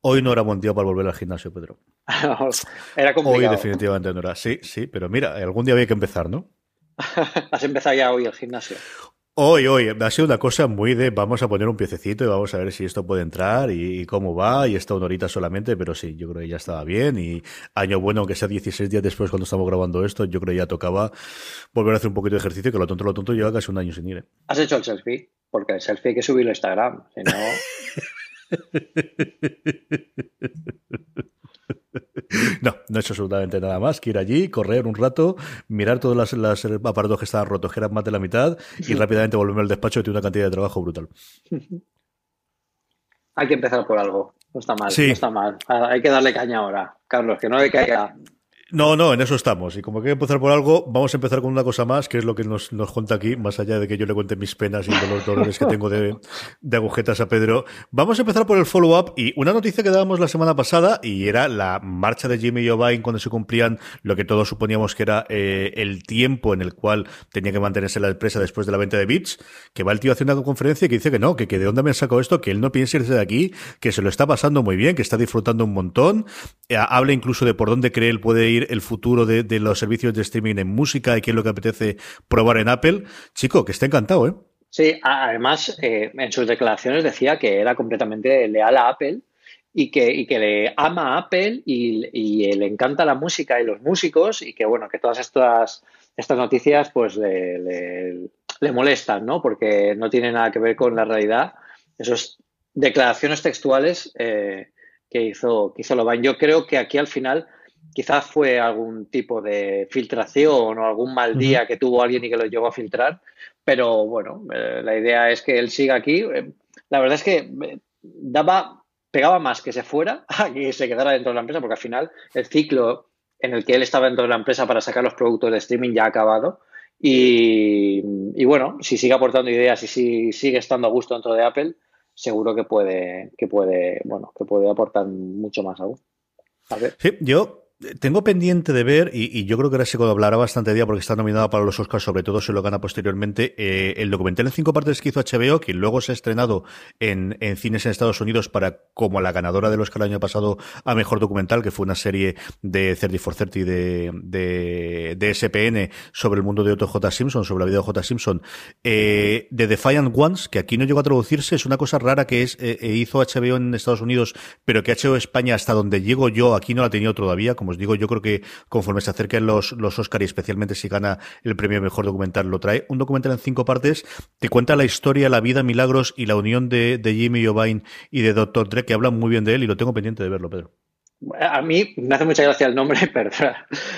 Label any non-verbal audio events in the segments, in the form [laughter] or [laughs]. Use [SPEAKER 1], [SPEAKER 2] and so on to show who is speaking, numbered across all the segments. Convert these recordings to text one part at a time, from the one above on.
[SPEAKER 1] Hoy no era buen día para volver al gimnasio, Pedro. [laughs]
[SPEAKER 2] era complicado.
[SPEAKER 1] Hoy definitivamente no era. Sí, sí, pero mira, algún día había que empezar, ¿no? [laughs]
[SPEAKER 2] Has empezado ya hoy el gimnasio.
[SPEAKER 1] Hoy, hoy, ha sido una cosa muy de vamos a poner un piececito y vamos a ver si esto puede entrar y, cómo va y está una horita solamente, pero sí, yo creo que ya estaba bien y año bueno, aunque sea 16 días después cuando estamos grabando esto, yo creo que ya tocaba volver a hacer un poquito de ejercicio, que lo tonto, lo tonto lleva casi un año sin ir. ¿eh?
[SPEAKER 2] ¿Has hecho el selfie? Porque el selfie hay que subirlo a Instagram, si no... [laughs] [laughs]
[SPEAKER 1] No, no he hecho absolutamente nada más que ir allí, correr un rato, mirar todos los, aparatos que estaban rotos, que eran más de la mitad, y [laughs] rápidamente volverme al despacho y tiene una cantidad de trabajo brutal. [laughs]
[SPEAKER 2] Hay que empezar por algo. No está mal, no está mal. Hay que darle caña ahora, Carlos, que no le caiga
[SPEAKER 1] no, no, en eso estamos. Y como que empezar por algo, vamos a empezar con una cosa más, que es lo que nos, nos cuenta aquí, más allá de que yo le cuente mis penas y de los dolores que tengo de, de agujetas a Pedro. Vamos a empezar por el follow-up y una noticia que dábamos la semana pasada y era la marcha de Jimmy Jovine cuando se cumplían lo que todos suponíamos que era eh, el tiempo en el cual tenía que mantenerse la empresa después de la venta de bits, que va el tío haciendo una conferencia y que dice que no, que, que de dónde me han sacado esto, que él no piensa irse de aquí, que se lo está pasando muy bien, que está disfrutando un montón. Eh, habla incluso de por dónde cree él puede ir el futuro de, los servicios de streaming en música y qué es lo que apetece probar en Apple. Chico, que está encantado, ¿eh?
[SPEAKER 2] Sí, además eh, en sus declaraciones decía que era completamente leal a Apple y que, le ama a Apple y, le encanta la música y los músicos y que bueno, que todas estas, estas noticias pues le, molestan, ¿no? Porque no tiene nada que ver con la realidad. Esas declaraciones textuales eh, que hizo, que hizo. Yo creo que aquí al final Quizás fue algún tipo de filtración o algún mal día que tuvo alguien y que lo llegó a filtrar, pero bueno, eh, la idea es que él siga aquí. Eh, la verdad es que eh, daba, pegaba más que se fuera [laughs] a que se quedara dentro de la empresa, porque al final el ciclo en el que él estaba dentro de la empresa para sacar los productos de streaming ya ha acabado. Y, y bueno, si sigue aportando ideas y si sigue estando a gusto dentro de Apple, seguro que puede, que puede, bueno, que puede aportar mucho más aún.
[SPEAKER 1] A ver. Sí, yo tengo pendiente de ver, y, yo creo que ahora se hablará bastante día porque está nominada para los Oscars, sobre todo si lo gana posteriormente, eh, el documental en cinco partes que hizo HBO, que luego se ha estrenado en, en, cines en Estados Unidos para como la ganadora del Oscar el año pasado a Mejor Documental, que fue una serie de 30 for 30 de, de, de SPN sobre el mundo de Otto J. Simpson, sobre la vida de J. Simpson, eh, de Defiant Ones, que aquí no llegó a traducirse, es una cosa rara que es eh, eh hizo HBO en Estados Unidos, pero que HBO España hasta donde llego yo, aquí no la ha tenido todavía, os digo, yo creo que conforme se acerquen los, los Oscar y especialmente si gana el premio Mejor Documental, lo trae. Un documental en cinco partes, te cuenta la historia, la vida, milagros y la unión de, de Jimmy Jovine y de Dr. Dre, que hablan muy bien de él y lo tengo pendiente de verlo, Pedro.
[SPEAKER 2] A mí me hace mucha gracia el nombre, [laughs] pero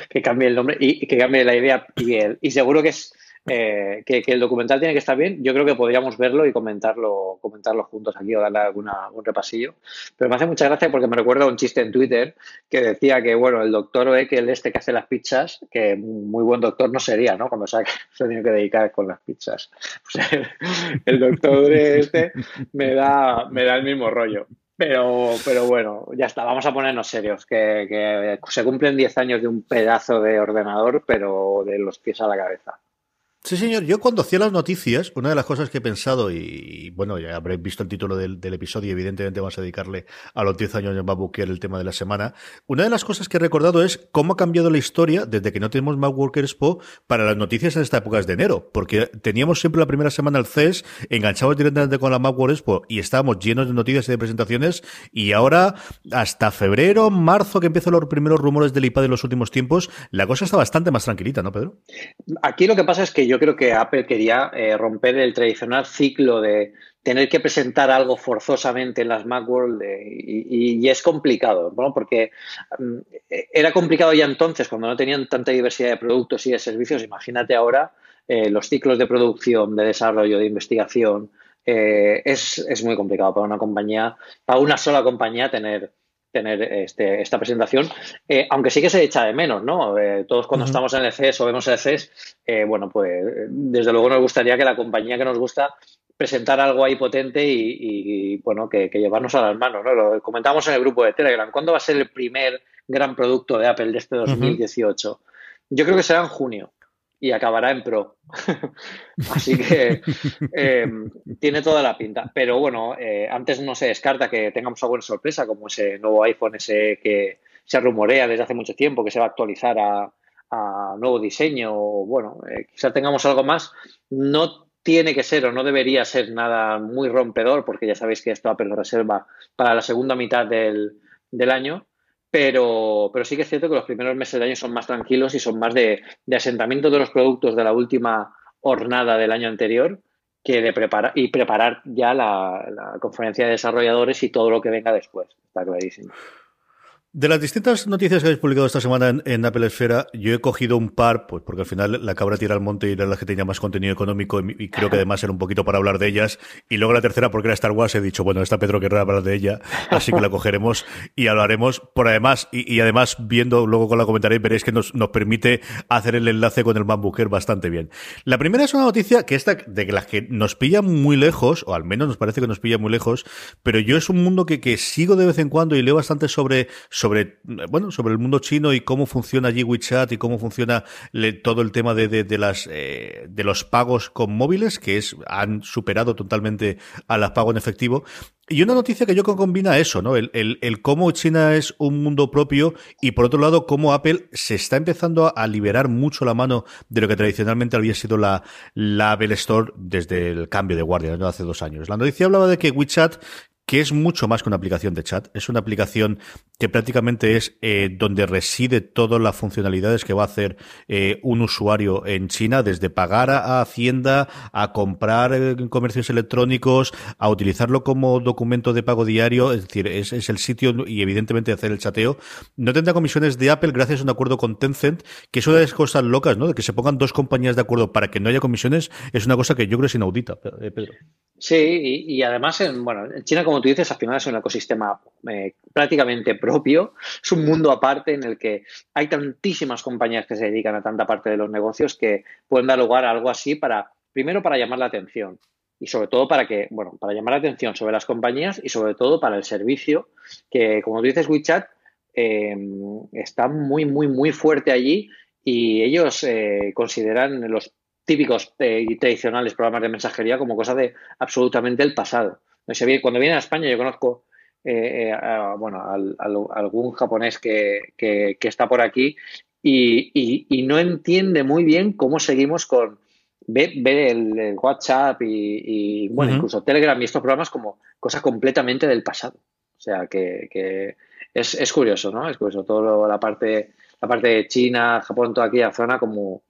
[SPEAKER 2] que cambie el nombre y, que cambie la idea y, el, y seguro que es eh, que, el documental tiene que estar bien. Yo creo que podríamos verlo y comentarlo, comentarlo juntos aquí o darle alguna, un repasillo. Pero me hace mucha gracia porque me recuerda un chiste en Twitter que decía que, bueno, el doctor el este que hace las pizzas, que muy buen doctor no sería, ¿no? Cuando se ha, [laughs] tenido que dedicar con las pizzas. [laughs] el doctor este me da, me da el mismo rollo. Pero, pero bueno, ya está, vamos a ponernos serios, que, que se cumplen 10 años de un pedazo de ordenador, pero de los pies a la cabeza.
[SPEAKER 1] Sí, señor. Yo cuando hacía las noticias, una de las cosas que he pensado, y, bueno, ya habréis visto el título del, episodio, evidentemente vamos a dedicarle a los 10 años de era el tema de la semana. Una de las cosas que he recordado es cómo ha cambiado la historia desde que no tenemos Macworker Expo para las noticias en esta época de enero. Porque teníamos siempre la primera semana el CES, enganchados directamente con la Macworld Expo y estábamos llenos de noticias y de presentaciones. Y ahora, hasta febrero, marzo, que empiezan los primeros rumores del iPad de los últimos tiempos, la cosa está bastante más tranquilita, ¿no, Pedro?
[SPEAKER 2] Aquí lo que pasa es que yo creo que Apple quería eh, romper el tradicional ciclo de tener que presentar algo forzosamente en las Macworld y, es complicado, ¿no? porque mm, era complicado ya entonces cuando no tenían tanta diversidad de productos y de servicios. Imagínate ahora eh, los ciclos de producción, de desarrollo, de investigación, eh, es, es, muy complicado para una compañía, para una sola compañía tener, tener este, esta presentación, eh, aunque sí que se echa de menos, ¿no? Eh, todos cuando estamos en el CES o vemos el CES, bueno, pues desde luego nos gustaría que la compañía que nos gusta presentar algo ahí potente y, bueno, que, que, llevarnos a las manos, ¿no? Lo comentamos en el grupo de Telegram. ¿Cuándo va a ser el primer gran producto de Apple de este 2018? Yo creo que será en junio y acabará en Pro. [laughs] Así que eh, tiene toda la pinta. Pero bueno, eh, antes no se descarta que tengamos alguna sorpresa, como ese nuevo iPhone ese que se rumorea desde hace mucho tiempo, que se va a actualizar a, nuevo diseño. Bueno, eh, quizá tengamos algo más. No tiene que ser o no debería ser nada muy rompedor, porque ya sabéis que esto Apple reserva para la segunda mitad del, del año pero, pero sí que es cierto que los primeros meses del año son más tranquilos y son más de, asentamiento de los productos de la última jornada del año anterior que de preparar y preparar ya la, la conferencia de desarrolladores y todo lo que venga después. Está clarísimo.
[SPEAKER 1] De las distintas noticias que habéis publicado esta semana en, Apple Esfera, yo he cogido un par, pues porque al final la cabra tira al monte y era la que tenía más contenido económico y, creo que además era un poquito para hablar de ellas. Y luego la tercera, porque era Star Wars, he dicho, bueno, esta Pedro querrá hablar de ella, así que la cogeremos y hablaremos. Por además, y, además viendo, luego con la comentaréis, veréis que nos, nos permite hacer el enlace con el MacBooker bastante bien. La primera es una noticia que esta, de las que nos pilla muy lejos, o al menos nos parece que nos pilla muy lejos, pero yo es un mundo que, que sigo de vez en cuando y leo bastante sobre sobre, bueno, sobre el mundo chino y cómo funciona allí WeChat y cómo funciona todo el tema de, de, las, eh, de los pagos con móviles, que es, han superado totalmente a las pagos en efectivo. Y una noticia que yo combina eso, ¿no? El, el, el, cómo China es un mundo propio y por otro lado cómo Apple se está empezando a, liberar mucho la mano de lo que tradicionalmente había sido la, la Apple Store desde el cambio de guardia, ¿no? Hace dos años. La noticia hablaba de que WeChat que es mucho más que una aplicación de chat. Es una aplicación que prácticamente es eh, donde reside todas las funcionalidades que va a hacer eh, un usuario en China, desde pagar a, Hacienda, a comprar eh, comercios electrónicos, a utilizarlo como documento de pago diario. Es decir, es, el sitio y evidentemente hacer el chateo. No tendrá comisiones de Apple gracias a un acuerdo con Tencent, que es una de las cosas locas, ¿no? De que se pongan dos compañías de acuerdo para que no haya comisiones, es una cosa que yo creo es inaudita, Pedro.
[SPEAKER 2] Sí, y, además, en, bueno, en China, como tú dices, al final es un ecosistema eh, prácticamente propio, es un mundo aparte en el que hay tantísimas compañías que se dedican a tanta parte de los negocios que pueden dar lugar a algo así para, primero, para llamar la atención y sobre todo para que, bueno, para llamar la atención sobre las compañías y sobre todo para el servicio que, como tú dices, WeChat eh, está muy, muy, muy fuerte allí y ellos eh, consideran los típicos eh, y tradicionales programas de mensajería como cosa de absolutamente el pasado. Cuando viene a España yo conozco eh, eh, bueno, algún japonés que, está por aquí y, no entiende muy bien cómo seguimos con ver, el, WhatsApp y, bueno, incluso Telegram y estos programas como cosa completamente del pasado. O sea que, es, es, curioso, ¿no? Es curioso toda la parte, la parte de China, Japón, toda aquella zona como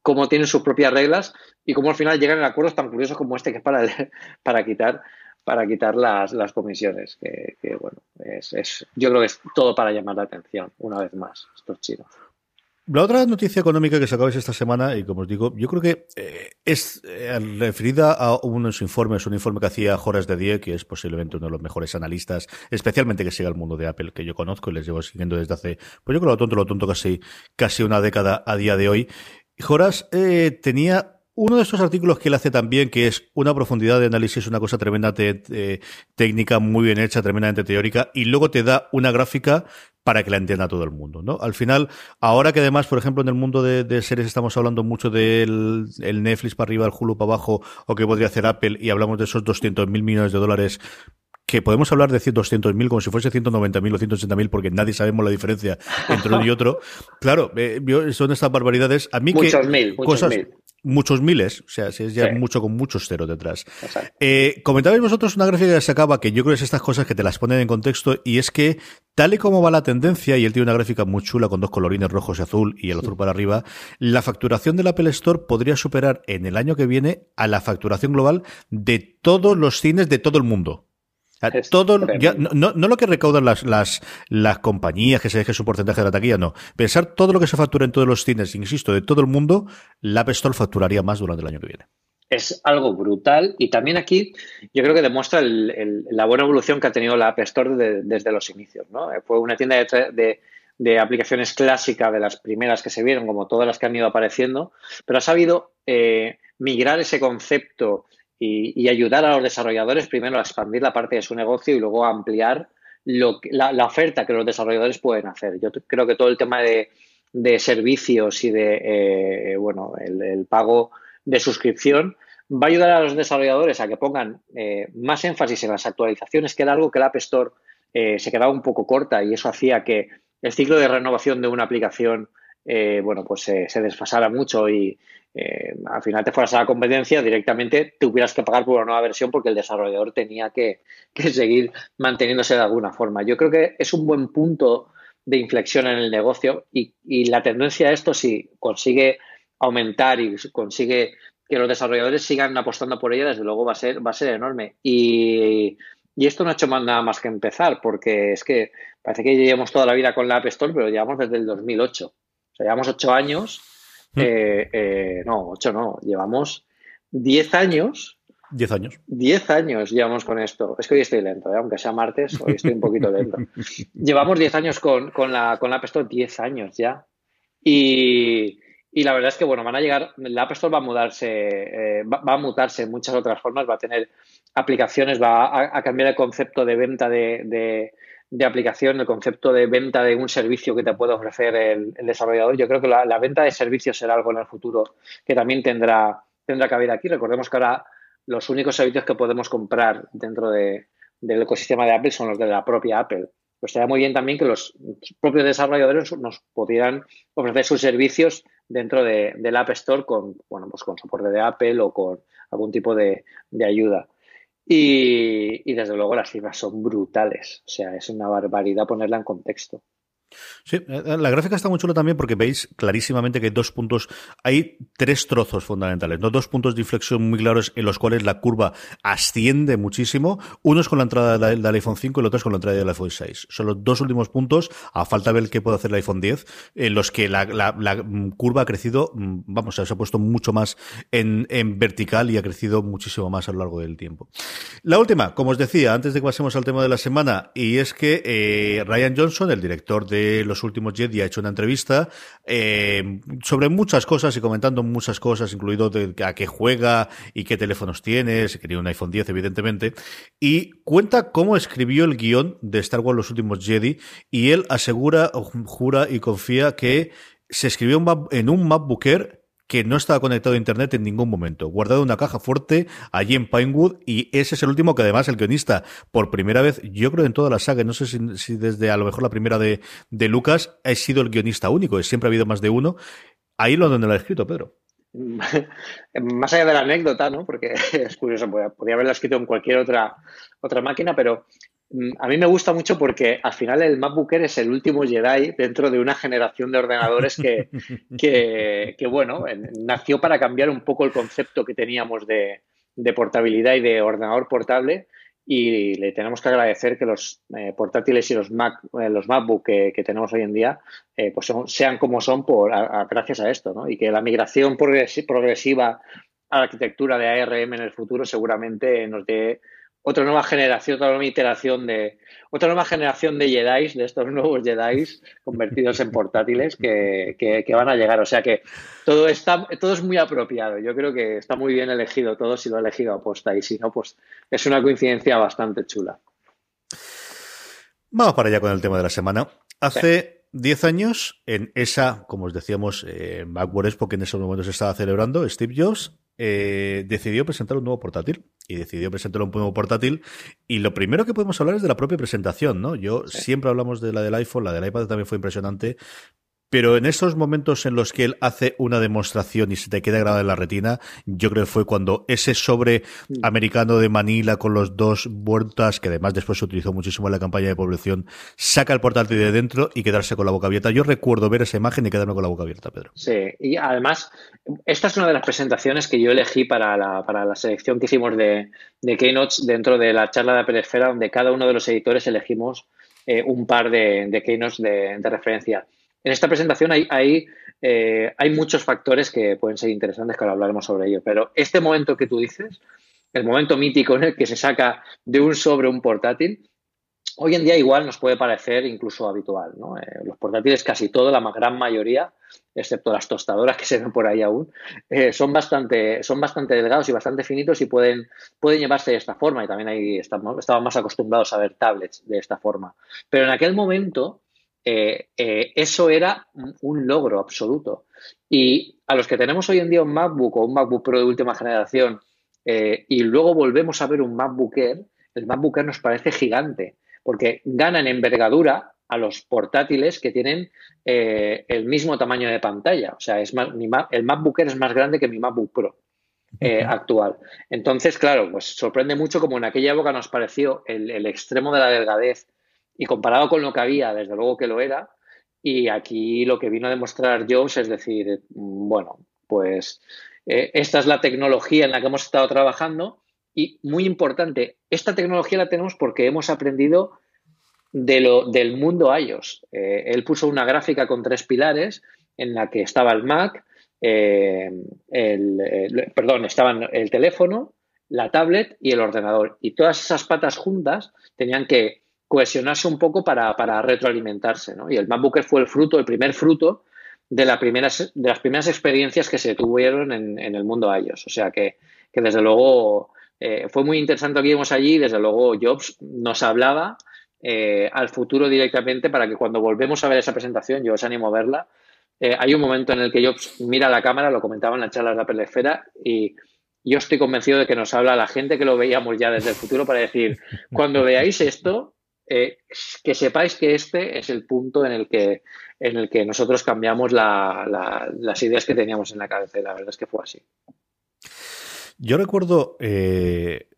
[SPEAKER 2] cómo tienen sus propias reglas y cómo al final llegan a acuerdos tan curiosos como este que es para, [laughs] para quitar para quitar las, las comisiones, que, bueno, es, yo creo que es todo para llamar la atención, una vez más, estos chinos.
[SPEAKER 1] La otra noticia económica que sacabais esta semana, y como os digo, yo creo que eh, es eh, referida a unos informes, un informe que hacía Horace de Die, que es posiblemente uno de los mejores analistas, especialmente que siga el mundo de Apple, que yo conozco y les llevo siguiendo desde hace, pues yo creo lo tonto, lo tonto casi, casi una década a día de hoy. Joras eh, tenía uno de estos artículos que él hace también, que es una profundidad de análisis, una cosa tremendamente eh, técnica, muy bien hecha, tremendamente teórica, y luego te da una gráfica para que la entienda todo el mundo, ¿no? Al final, ahora que además, por ejemplo, en el mundo de, series estamos hablando mucho del Netflix para arriba, el Hulu para abajo, o que podría hacer Apple, y hablamos de esos 200 mil millones de dólares que podemos hablar de 200.000 como si fuese 190.000 o 180.000 porque nadie sabemos la diferencia entre uno y otro. [laughs] Claro, eh, son estas barbaridades. A mí
[SPEAKER 2] muchos mil, muchos cosas, mil.
[SPEAKER 1] Muchos miles, o sea, si es ya mucho con muchos ceros detrás. Eh, comentabais vosotros una gráfica que se acaba, que yo creo que es estas cosas que te las ponen en contexto, y es que, tal y como va la tendencia, y él tiene una gráfica muy chula con dos colorines rojos y azul, y el azul para arriba, la facturación del Apple Store podría superar en el año que viene a la facturación global de todos los cines de todo el mundo todo, no, no, lo que recaudan las, las, las compañías que se deje su porcentaje de la taquilla, no. Pensar todo lo que se factura en todos los cines, insisto, de todo el mundo, la App Store facturaría más durante el año que viene.
[SPEAKER 2] es algo brutal y también aquí yo creo que demuestra la buena evolución que ha tenido la App Store desde los inicios. ¿no? Fue una tienda de, aplicaciones clásica de las primeras que se vieron, como todas las que han ido apareciendo, pero ha sabido eh, migrar ese concepto y, ayudar a los desarrolladores primero a expandir la parte de su negocio y luego a ampliar la, oferta que los desarrolladores pueden hacer. Yo creo que todo el tema de, servicios y de, eh, bueno, el pago de suscripción va a ayudar a los desarrolladores a que pongan eh, más énfasis en las actualizaciones, que era algo que la App Store eh, se quedaba un poco corta y eso hacía que el ciclo de renovación de una aplicación eh, bueno, pues se desfasara mucho y al final te fueras a la competencia, directamente tuvieras que pagar por una nueva versión porque el desarrollador tenía que, seguir manteniéndose de alguna forma. Yo creo que es un buen punto de inflexión en el negocio y, y la tendencia a esto, si consigue aumentar y consigue que los desarrolladores sigan apostando por ella, desde luego va a ser, va a ser enorme. Y, esto no ha hecho nada más que empezar, porque es que parece que llevamos toda la vida con la App Store, pero llevamos desde el 2008. O sea, llevamos ocho años, mm. eh, eh, no, ocho no, llevamos diez años.
[SPEAKER 1] Diez años.
[SPEAKER 2] Diez años llevamos con esto. Es que hoy estoy lento, ¿eh? aunque sea martes, hoy estoy un poquito lento. [laughs] llevamos diez años con, con, la, con la App Store, diez años ya. Y, y la verdad es que, bueno, van a llegar, la App Store va a mudarse, eh, va, a mutarse en muchas otras formas, va a tener aplicaciones, va a, cambiar el concepto de venta de, de, aplicación, el concepto de venta de un servicio que te puede ofrecer el, desarrollador. Yo creo que la, venta de servicios será algo en el futuro que también tendrá, tendrá cabida aquí. Recordemos que ahora los únicos servicios que podemos comprar dentro de, del ecosistema de Apple son los de la propia Apple pues estaría muy bien también que los propios desarrolladores nos pudieran ofrecer sus servicios dentro de, del App Store con, bueno, pues con soporte de Apple o con algún tipo de, ayuda. Y, y, desde luego las cifras son brutales. O sea, es una barbaridad ponerla en contexto.
[SPEAKER 1] Sí, eh, eh, la gráfica está muy chula también porque veis clarísimamente que hay dos puntos, hay tres trozos fundamentales, ¿no? Dos puntos de inflexión muy claros en los cuales la curva asciende muchísimo. Uno es con la entrada del, iPhone 5 y el otro es con la entrada del iPhone 6. Son los dos últimos puntos, a falta de ver qué puede hacer el iPhone 10, en los que la, curva ha crecido, mm, vamos, se ha puesto mucho más en, vertical y ha crecido muchísimo más a lo largo del tiempo. La última, como os decía, antes de que pasemos al tema de la semana, y es que eh, Ryan Johnson, el director de los últimos Jedi ha hecho una entrevista eh, sobre muchas cosas y comentando muchas cosas, incluido a qué juega y qué teléfonos tiene, si quería un iPhone 10 evidentemente, y cuenta cómo escribió el guion de Star Wars Los últimos Jedi y él asegura, jura y confía que se escribió en un MacBook Air que no estaba conectado a internet en ningún momento, guardado en una caja fuerte allí en Pinewood y ese es el último que además el guionista por primera vez, yo creo en toda la saga, no sé si, desde a lo mejor la primera de, de, Lucas, ha sido el guionista único, siempre ha habido más de uno. Ahí lo donde lo ha escrito, Pedro. [laughs]
[SPEAKER 2] Más allá de la anécdota, ¿no? Porque [laughs] es curioso, podría haberla escrito en cualquier otra, otra máquina, pero a mí me gusta mucho porque al final el MacBook Air es el último Jedi dentro de una generación de ordenadores que, [laughs] que, bueno, nació para cambiar un poco el concepto que teníamos de, portabilidad y de ordenador portable y le tenemos que agradecer que los eh, portátiles y los Mac, eh, los MacBook que, tenemos hoy en día eh, pues sean como son por, gracias a esto, ¿no? Y que la migración progresiva a la arquitectura de ARM en el futuro seguramente nos dé otra nueva generación, otra nueva iteración de, otra nueva generación de Jedi, de estos [laughs] nuevos Jedi convertidos en portátiles que, que, van a llegar. O sea que todo está, todo es muy apropiado. Yo creo que está muy bien elegido todo si lo ha elegido aposta y si no, pues es una coincidencia bastante chula.
[SPEAKER 1] Vamos para allá con el tema de la semana. Hace 10 años, en esa, como os decíamos, eh, Backward Expo que en esos momentos se estaba celebrando, Steve Jobs eh, decidió presentar un nuevo portátil y decidió presentar un nuevo portátil y lo primero que podemos hablar es de la propia presentación, ¿no? Yo siempre hablamos de la del iPhone, la del iPad también fue impresionante, pero en esos momentos en los que él hace una demostración y se te queda grabada en la retina, yo creo que fue cuando ese sobre americano de Manila con los dos vueltas, que además después se utilizó muchísimo en la campaña de población, saca el portátil de dentro y quedarse con la boca abierta. Yo recuerdo ver esa imagen y quedarme con la boca abierta, Pedro.
[SPEAKER 2] Sí, y además, esta es una de las presentaciones que yo elegí para la, para la selección que hicimos de, de Keynotes dentro de la charla de Esfera, donde cada uno de los editores elegimos eh, un par de, de Keynotes de, de referencia. En esta presentación hay, eh, hay muchos factores que pueden ser interesantes que ahora hablaremos sobre ello, pero este momento que tú dices, el momento mítico en el que se saca de un sobre un portátil, hoy en día igual nos puede parecer incluso habitual. Eh, los portátiles, casi todo, la gran mayoría, excepto las tostadoras que se ven por ahí aún, eh, son, bastante, son bastante delgados y bastante finitos y pueden, pueden llevarse de esta forma. Y también ahí estamos, estaban más acostumbrados a ver tablets de esta forma. Pero en aquel momento eh, eso era un logro absoluto. Y a los que tenemos hoy en día un MacBook o un MacBook Pro de última generación y luego volvemos a ver un MacBook Air, el MacBook Air nos parece gigante porque ganan envergadura a los portátiles que tienen eh, el mismo tamaño de pantalla. O sea, es el MacBook Air es más grande que mi MacBook Pro eh, actual. Entonces, claro, pues sorprende mucho como en aquella época nos pareció el, extremo de la delgadez y comparado con lo que había, desde luego que lo era. Y aquí lo que vino a demostrar Jobs es decir, mm, bueno, pues eh, esta es la tecnología en la que hemos estado trabajando y muy importante, esta tecnología la tenemos porque hemos aprendido de lo, del mundo iOS. Eh, él puso una gráfica con tres pilares en la que estaba el Mac, eh, el, perdón, estaban el teléfono, la tablet y el ordenador. Y todas esas patas juntas tenían que cohesionarse un poco para, retroalimentarse. Y el MacBook fue el fruto, el primer fruto de, la de las primeras experiencias que se tuvieron en, el mundo iOS. O sea que, desde luego eh, fue muy interesante que íbamos allí desde luego Jobs nos hablaba eh, al futuro directamente para que cuando volvemos a ver esa presentación, yo os animo a verla, eh, hay un momento en el que Jobs mira la cámara, lo comentaba en la charla de la pelesfera y yo estoy convencido de que nos habla la gente que lo veíamos ya desde el futuro para decir, cuando veáis esto, que sepáis que este es el punto en el que, en el que nosotros cambiamos las ideas que teníamos en la cabeza. Y la verdad es que fue así.
[SPEAKER 1] Yo recuerdo eh,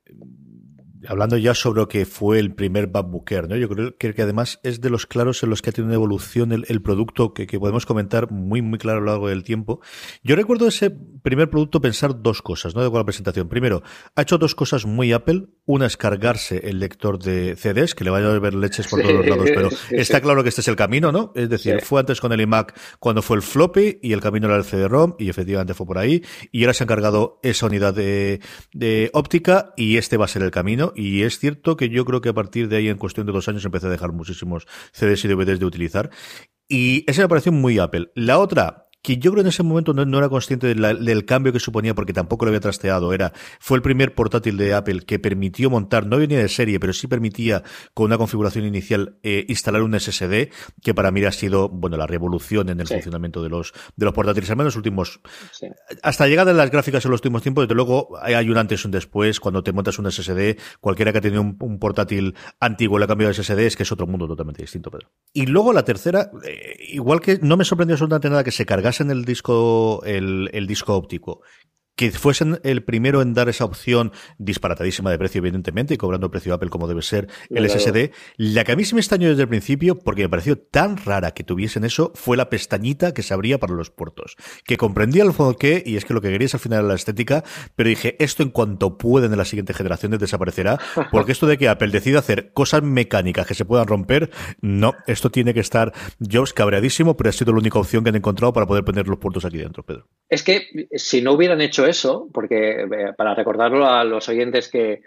[SPEAKER 1] hablando ya sobre lo que fue el primer MacBooker, ¿no? Yo creo que, además es de los claros en los que ha tenido una evolución el, producto que, podemos comentar muy, muy claro a lo largo del tiempo. Yo recuerdo ese primer producto pensar dos cosas, ¿no? De la presentación. Primero, ha hecho dos cosas muy Apple. Una es cargarse el lector de CDs, que le vaya a ver leches por todos los lados, pero está claro que este es el camino, ¿no? Es decir, fue antes con el iMac cuando fue el floppy y el camino era el CD-ROM y efectivamente fue por ahí. Y ahora se han cargado esa unidad de, de óptica y este va a ser el camino y es cierto que yo creo que a partir de ahí, en cuestión de dos años, empecé a dejar muchísimos CDs y DVDs de utilizar. Y esa me pareció muy Apple. La otra, que yo creo en ese momento no, era consciente del cambio que suponía porque tampoco lo había trasteado. Era, fue el primer portátil de Apple que permitió montar, no venía de serie, pero sí permitía con una configuración inicial eh, instalar un SSD, que para mí ha sido, bueno, la revolución en el funcionamiento de los, de los portátiles, al menos los últimos, hasta llegada de las gráficas en los últimos tiempos, desde luego hay un antes y un después, cuando te montas un SSD, cualquiera que ha tenido un, portátil antiguo le ha cambiado de SSD, es que es otro mundo totalmente distinto, Pedro. Y luego la tercera, eh, igual que no me sorprendió absolutamente nada que se cargara en el disco, el, el disco óptico que fuesen el primero en dar esa opción disparatadísima de precio, evidentemente, y cobrando el precio Apple como debe ser el SSD. La que a mí se me extrañó desde el principio, porque me pareció tan rara que tuviesen eso, fue la pestañita que se abría para los puertos. Que comprendía el fondo que, y es que lo que querías al final la estética, pero dije, esto en cuanto pueden en las siguientes generaciones desaparecerá, porque esto de que Apple decida hacer cosas mecánicas que se puedan romper, no, esto tiene que estar Jobs cabreadísimo, pero ha sido la única opción que han encontrado para poder poner los puertos aquí dentro, Pedro.
[SPEAKER 2] Es que si no hubieran hecho eso, porque eh, para recordarlo a los oyentes que,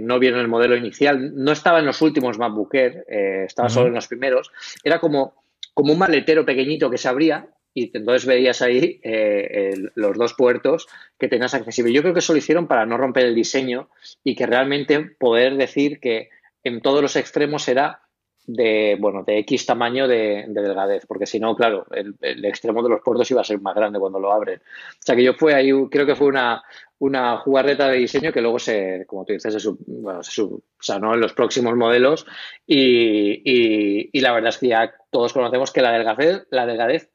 [SPEAKER 2] no vieron el modelo inicial, no estaba en los últimos MacBook Air, eh, estaba solo en los primeros, era como, como un maletero pequeñito que se abría y entonces veías ahí eh, los dos puertos que tenías accesible. Yo creo que eso lo hicieron para no romper el diseño y que realmente poder decir que en todos los extremos era de, bueno, de X tamaño de, delgadez, porque si no, claro, el, extremo de los puertos iba a ser más grande cuando lo abren. O sea que yo fue ahí, creo que fue una, una jugarreta de diseño que luego se, como tú dices, se, bueno, se subsanó en los próximos modelos y, y, la verdad es que ya todos conocemos que la delgadez, la delgadez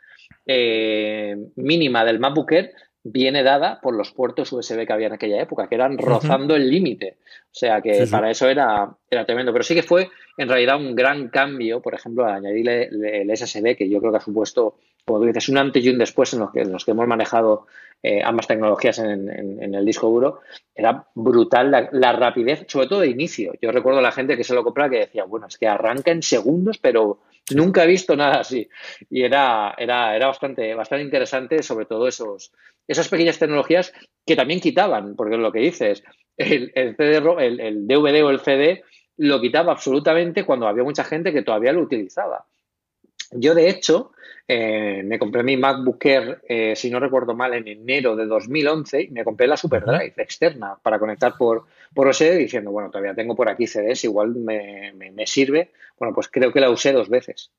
[SPEAKER 2] eh, mínima del MacBook Air viene dada por los puertos USB que había en aquella época, que eran rozando el límite. O sea que para eso era, era tremendo. Pero sí que fue en realidad un gran cambio, por ejemplo, al añadirle el SSD, que yo creo que ha supuesto, como dices, un antes y un después en los que, en los que hemos manejado eh, ambas tecnologías en, el disco duro. Era brutal la, rapidez, sobre todo de inicio. Yo recuerdo a la gente que se lo compraba que decía, bueno, es que arranca en segundos, pero Nunca he visto nada así. Y era, era, era bastante, bastante interesante, sobre todo esos, esas pequeñas tecnologías que también quitaban, porque lo que dices, el, el, el, el DVD o el CD lo quitaba absolutamente cuando había mucha gente que todavía lo utilizaba. Yo, de hecho, eh, me compré mi MacBook Air, eh, si no recuerdo mal, en enero de 2011 y me compré la SuperDrive externa para conectar por, por OSD diciendo, bueno, todavía tengo por aquí CDs, igual me, sirve. Bueno, pues creo que la usé dos veces.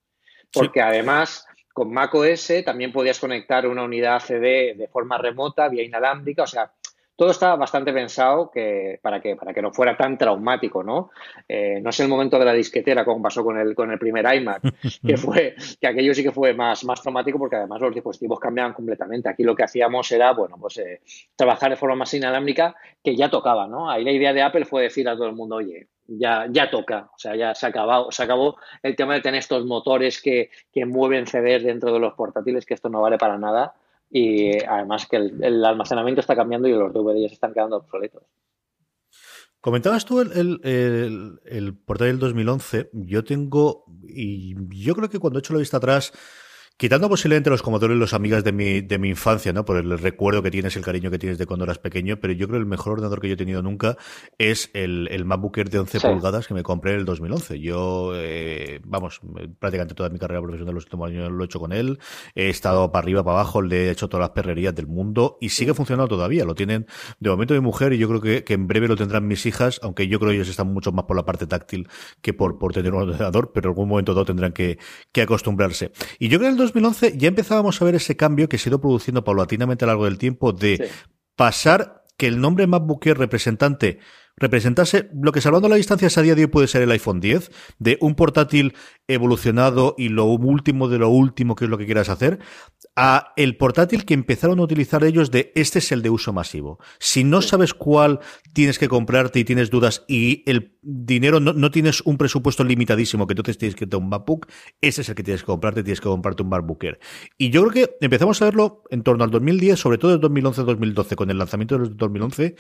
[SPEAKER 2] Porque además, con macOS también podías conectar una unidad CD de forma remota, vía inalámbrica, o sea, todo está bastante pensado que, para, que, para que no fuera tan traumático, ¿no? Eh, no es el momento de la disquetera como pasó con el, con el primer iMac, [laughs] que fue, que aquello sí que fue más, más traumático porque además los dispositivos cambiaban completamente. Aquí lo que hacíamos era, bueno, pues eh, trabajar de forma más inalámbrica que ya tocaba, ¿no? Ahí la idea de Apple fue decir a todo el mundo, oye, ya, ya toca, o sea, ya se, acabado, se acabó el tema de tener estos motores que, que mueven CDs dentro de los portátiles, que esto no vale para nada y además que el, almacenamiento está cambiando y los DVDs están quedando obsoletos.
[SPEAKER 1] Comentabas tú el, el, el, portal del 2011. Yo tengo, y yo creo que cuando he hecho la vista atrás, Quitando posiblemente los Commodore y los amigas de mi, de mi infancia, ¿no? Por el recuerdo que tienes, el cariño que tienes de cuando eras pequeño, pero yo creo que el mejor ordenador que yo he tenido nunca es el, el MacBook Air de 11 pulgadas que me compré en el 2011. Yo, eh, vamos, prácticamente toda mi carrera profesional los últimos años lo he hecho con él. He estado para arriba, para abajo, le he hecho todas las perrerías del mundo y sigue funcionando todavía. Lo tienen de momento mi mujer y yo creo que, que en breve lo tendrán mis hijas, aunque yo creo que ellos están mucho más por la parte táctil que por, por tener un ordenador, pero en algún momento dado tendrán que, que acostumbrarse. Y yo creo que el 2011 ya empezábamos a ver ese cambio que se ha ido produciendo paulatinamente a lo largo del tiempo de pasar que el nombre MacBook Air representante representase lo que salvando las distancias a día de hoy puede ser el iPhone 10, de un portátil evolucionado y lo último de lo último que es lo que quieras hacer, a el portátil que empezaron a utilizar ellos de este es el de uso masivo. Si no sabes cuál tienes que comprarte y tienes dudas y el dinero no, tienes un presupuesto limitadísimo que entonces tienes que tener un MacBook, ese es el que tienes que comprarte, tienes que comprarte un MacBook Air. Y yo creo que empezamos a verlo en torno al 2010, sobre todo en 2011-2012, con el lanzamiento de 2011,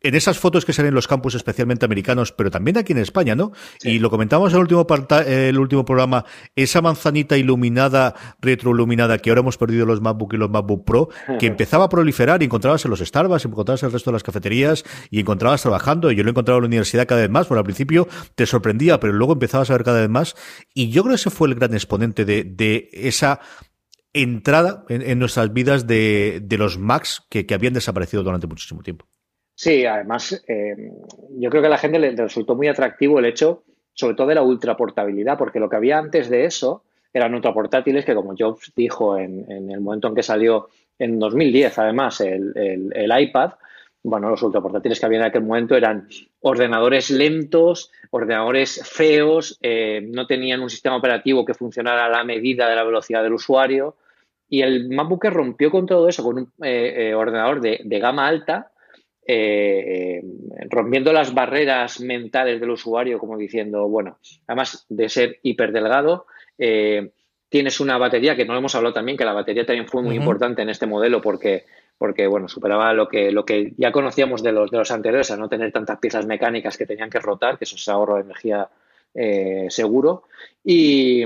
[SPEAKER 1] en esas fotos que salen en los campus especialmente americanos, pero también aquí en España, ¿no? Y lo comentamos en el último, el último programa, esa manzanita iluminada, retroiluminada que ahora hemos perdido los MacBook y los MacBook Pro, que [laughs] empezaba a proliferar y encontrabas en los Starbucks, encontrabas en el resto de las cafeterías y encontrabas trabajando. Y yo lo he encontrado en la universidad cada vez más, porque al principio te sorprendía, pero luego empezabas a ver cada vez más. Y yo creo que ese fue el gran exponente de, de esa entrada en, nuestras vidas de, de los Macs que, que habían desaparecido durante muchísimo tiempo.
[SPEAKER 2] Sí, además, eh, yo creo que a la gente le resultó muy atractivo el hecho, sobre todo de la ultraportabilidad, porque lo que había antes de eso eran ultraportátiles que, como Jobs dijo en, el momento en que salió en 2010, además, el, el, iPad, bueno, los ultraportátiles que había en aquel momento eran ordenadores lentos, ordenadores feos, eh, no tenían un sistema operativo que funcionara a la medida de la velocidad del usuario. Y el MacBook rompió con todo eso, con un eh, ordenador de, de, gama alta, eh, rompiendo las barreras mentales del usuario, como diciendo, bueno, además de ser hiperdelgado, eh, tienes una batería que no hemos hablado también, que la batería también fue muy importante en este modelo porque, porque bueno, superaba lo que, lo que ya conocíamos de los, de los anteriores, a no tener tantas piezas mecánicas que tenían que rotar, que eso es ahorro de energía eh, seguro. Y,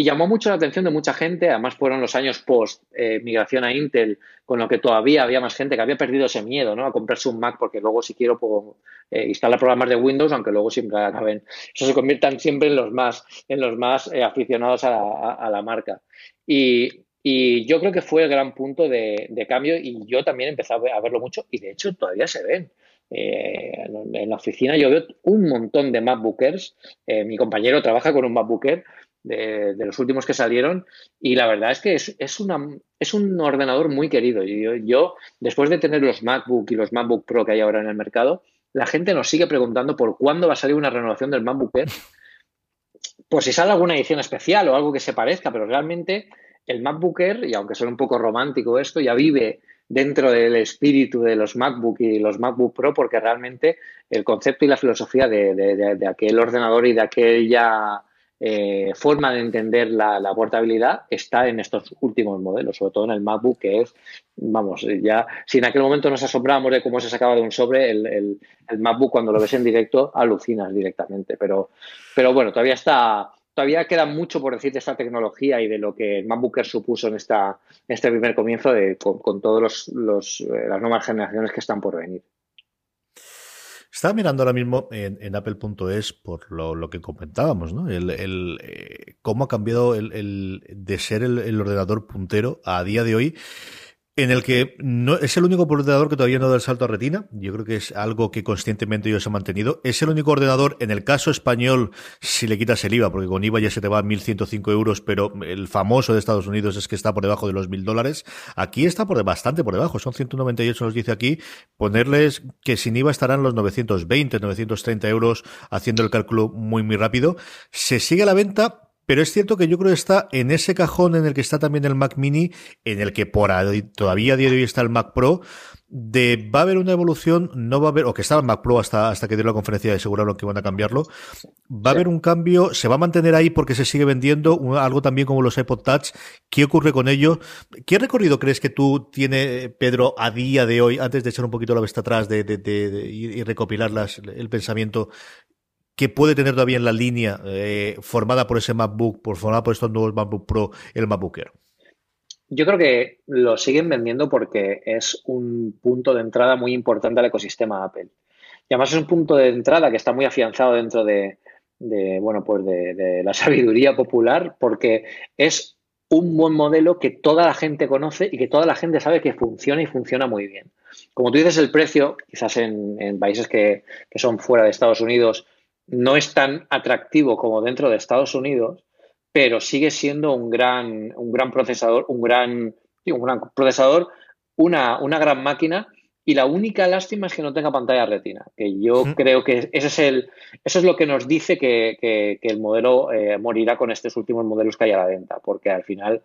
[SPEAKER 2] y llamó mucho la atención de mucha gente, además fueron los años post eh, migración a Intel, con lo que todavía había más gente que había perdido ese miedo, ¿no? A comprarse un Mac porque luego si quiero puedo eh, instalar programas de Windows, aunque luego siempre acaben, eso se conviertan siempre en los más, en los más eh, aficionados a, la marca. Y, yo creo que fue el gran punto de, cambio y yo también empecé a, verlo mucho y de hecho todavía se ven. en la oficina yo veo un montón de MacBookers. mi compañero trabaja con un MacBooker de, los últimos que salieron y la verdad es que es, es, una, es un ordenador muy querido. Yo, yo, después de tener los MacBook y los MacBook Pro que hay ahora en el mercado, la gente nos sigue preguntando por cuándo va a salir una renovación del MacBook Air. Por si sale alguna edición especial o algo que se parezca, pero realmente el MacBook Air, y aunque suene un poco romántico esto, ya vive dentro del espíritu de los MacBook y los MacBook Pro, porque realmente el concepto y la filosofía de, de aquel ordenador y de aquella eh, forma de entender la, portabilidad está en estos últimos modelos, sobre todo en el MacBook, que es, vamos, ya si en aquel momento nos asombramos de cómo se sacaba de un sobre, el, MacBook cuando lo ves en directo alucinas directamente, pero, pero bueno, todavía está, todavía queda mucho por decir de esta tecnología y de lo que el MacBook Air supuso en, esta, este primer comienzo de, con, todas los, eh, las nuevas generaciones que están por venir.
[SPEAKER 1] Estaba mirando ahora mismo en, Apple.es por lo, que comentábamos, ¿no? El, eh, cómo ha cambiado el, de ser el, ordenador puntero a día de hoy en el que no es el único ordenador que todavía no da el salto a retina. Yo creo que es algo que conscientemente ellos han mantenido. Es el único ordenador, en el caso español, si le quitas el IVA, porque con IVA ya se te va a 1.105 euros, pero el famoso de Estados Unidos es que está por debajo de los 1.000 dólares. Aquí está por bastante por debajo, son 198, nos dice aquí. Ponerles que sin IVA estarán los 920, 930 euros, haciendo el cálculo muy, muy rápido. Se sigue la venta, pero es cierto que yo creo que está en ese cajón en el que está también el Mac Mini, en el que por todavía a día de hoy está el Mac Pro, de va a haber una evolución, no va a haber, o que estaba el Mac Pro hasta, hasta que dio la conferencia de aseguraron que van a cambiarlo, va a haber un cambio, se va a mantener ahí porque se sigue vendiendo, algo también como los iPod Touch, ¿qué ocurre con ello? ¿Qué recorrido crees que tú tiene, Pedro, a día de hoy, antes de echar un poquito la vista atrás de, y recopilar el pensamiento, que puede tener todavía en la línea eh, formada por ese MacBook, por formada por estos nuevos MacBook Pro, el MacBook Air?
[SPEAKER 2] Yo creo que lo siguen vendiendo porque es un punto de entrada muy importante al ecosistema Apple. Y además es un punto de entrada que está muy afianzado dentro de, bueno, pues de, la sabiduría popular, porque es un buen modelo que toda la gente conoce y que toda la gente sabe que funciona y funciona muy bien. Como tú dices, el precio, quizás en, países que, que, son fuera de Estados Unidos, no es tan atractivo como dentro de Estados Unidos, pero sigue siendo un gran, un gran procesador, un gran, un gran procesador, una, una, gran máquina. Y la única lástima es que no tenga pantalla retina, que yo creo que ese es el, eso es lo que nos dice que, el modelo eh, morirá con estos últimos modelos que hay a la venta, porque al final,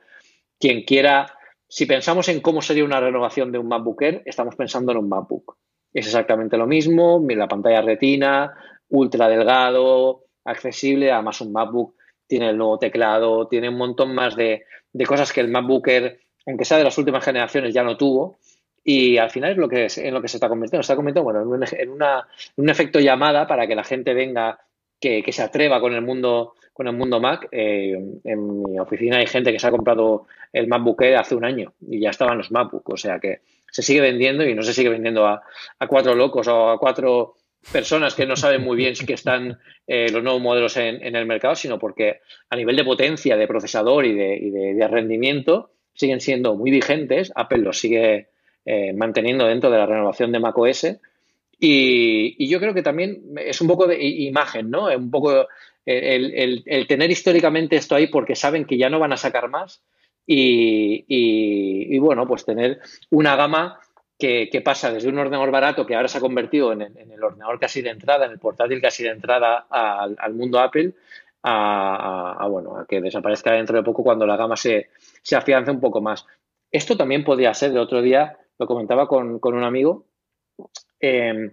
[SPEAKER 2] quien quiera, si pensamos en cómo sería una renovación de un MacBook Air, estamos pensando en un MacBook. Es exactamente lo mismo, la pantalla retina, ultra delgado, accesible, además un MacBook tiene el nuevo teclado, tiene un montón más de, cosas que el MacBook aunque sea de las últimas generaciones, ya no tuvo. Y al final es lo que es, en lo que se está convirtiendo. Se está convirtiendo bueno, en, un, un efecto llamada para que la gente venga, que, se atreva con el mundo, con el mundo Mac. Eh, en mi oficina hay gente que se ha comprado el MacBook hace un año y ya estaban los MacBook. O sea que se sigue vendiendo y no se sigue vendiendo a, a cuatro locos o a cuatro personas que no saben muy bien si que están eh, los nuevos modelos en, el mercado, sino porque a nivel de potencia, de procesador y de, rendimiento siguen siendo muy vigentes. Apple los sigue eh, manteniendo dentro de la renovación de macOS. Y, y yo creo que también es un poco de imagen, ¿no? Un poco el, tener históricamente esto ahí porque saben que ya no van a sacar más. Y, y bueno, pues tener una gama que, pasa desde un ordenador barato que ahora se ha convertido en el, ordenador casi de entrada, en el portátil casi de entrada al, mundo Apple, a, bueno, a que desaparezca dentro de poco cuando la gama se, se afiance un poco más. Esto también podría ser, el otro día lo comentaba con, un amigo, eh,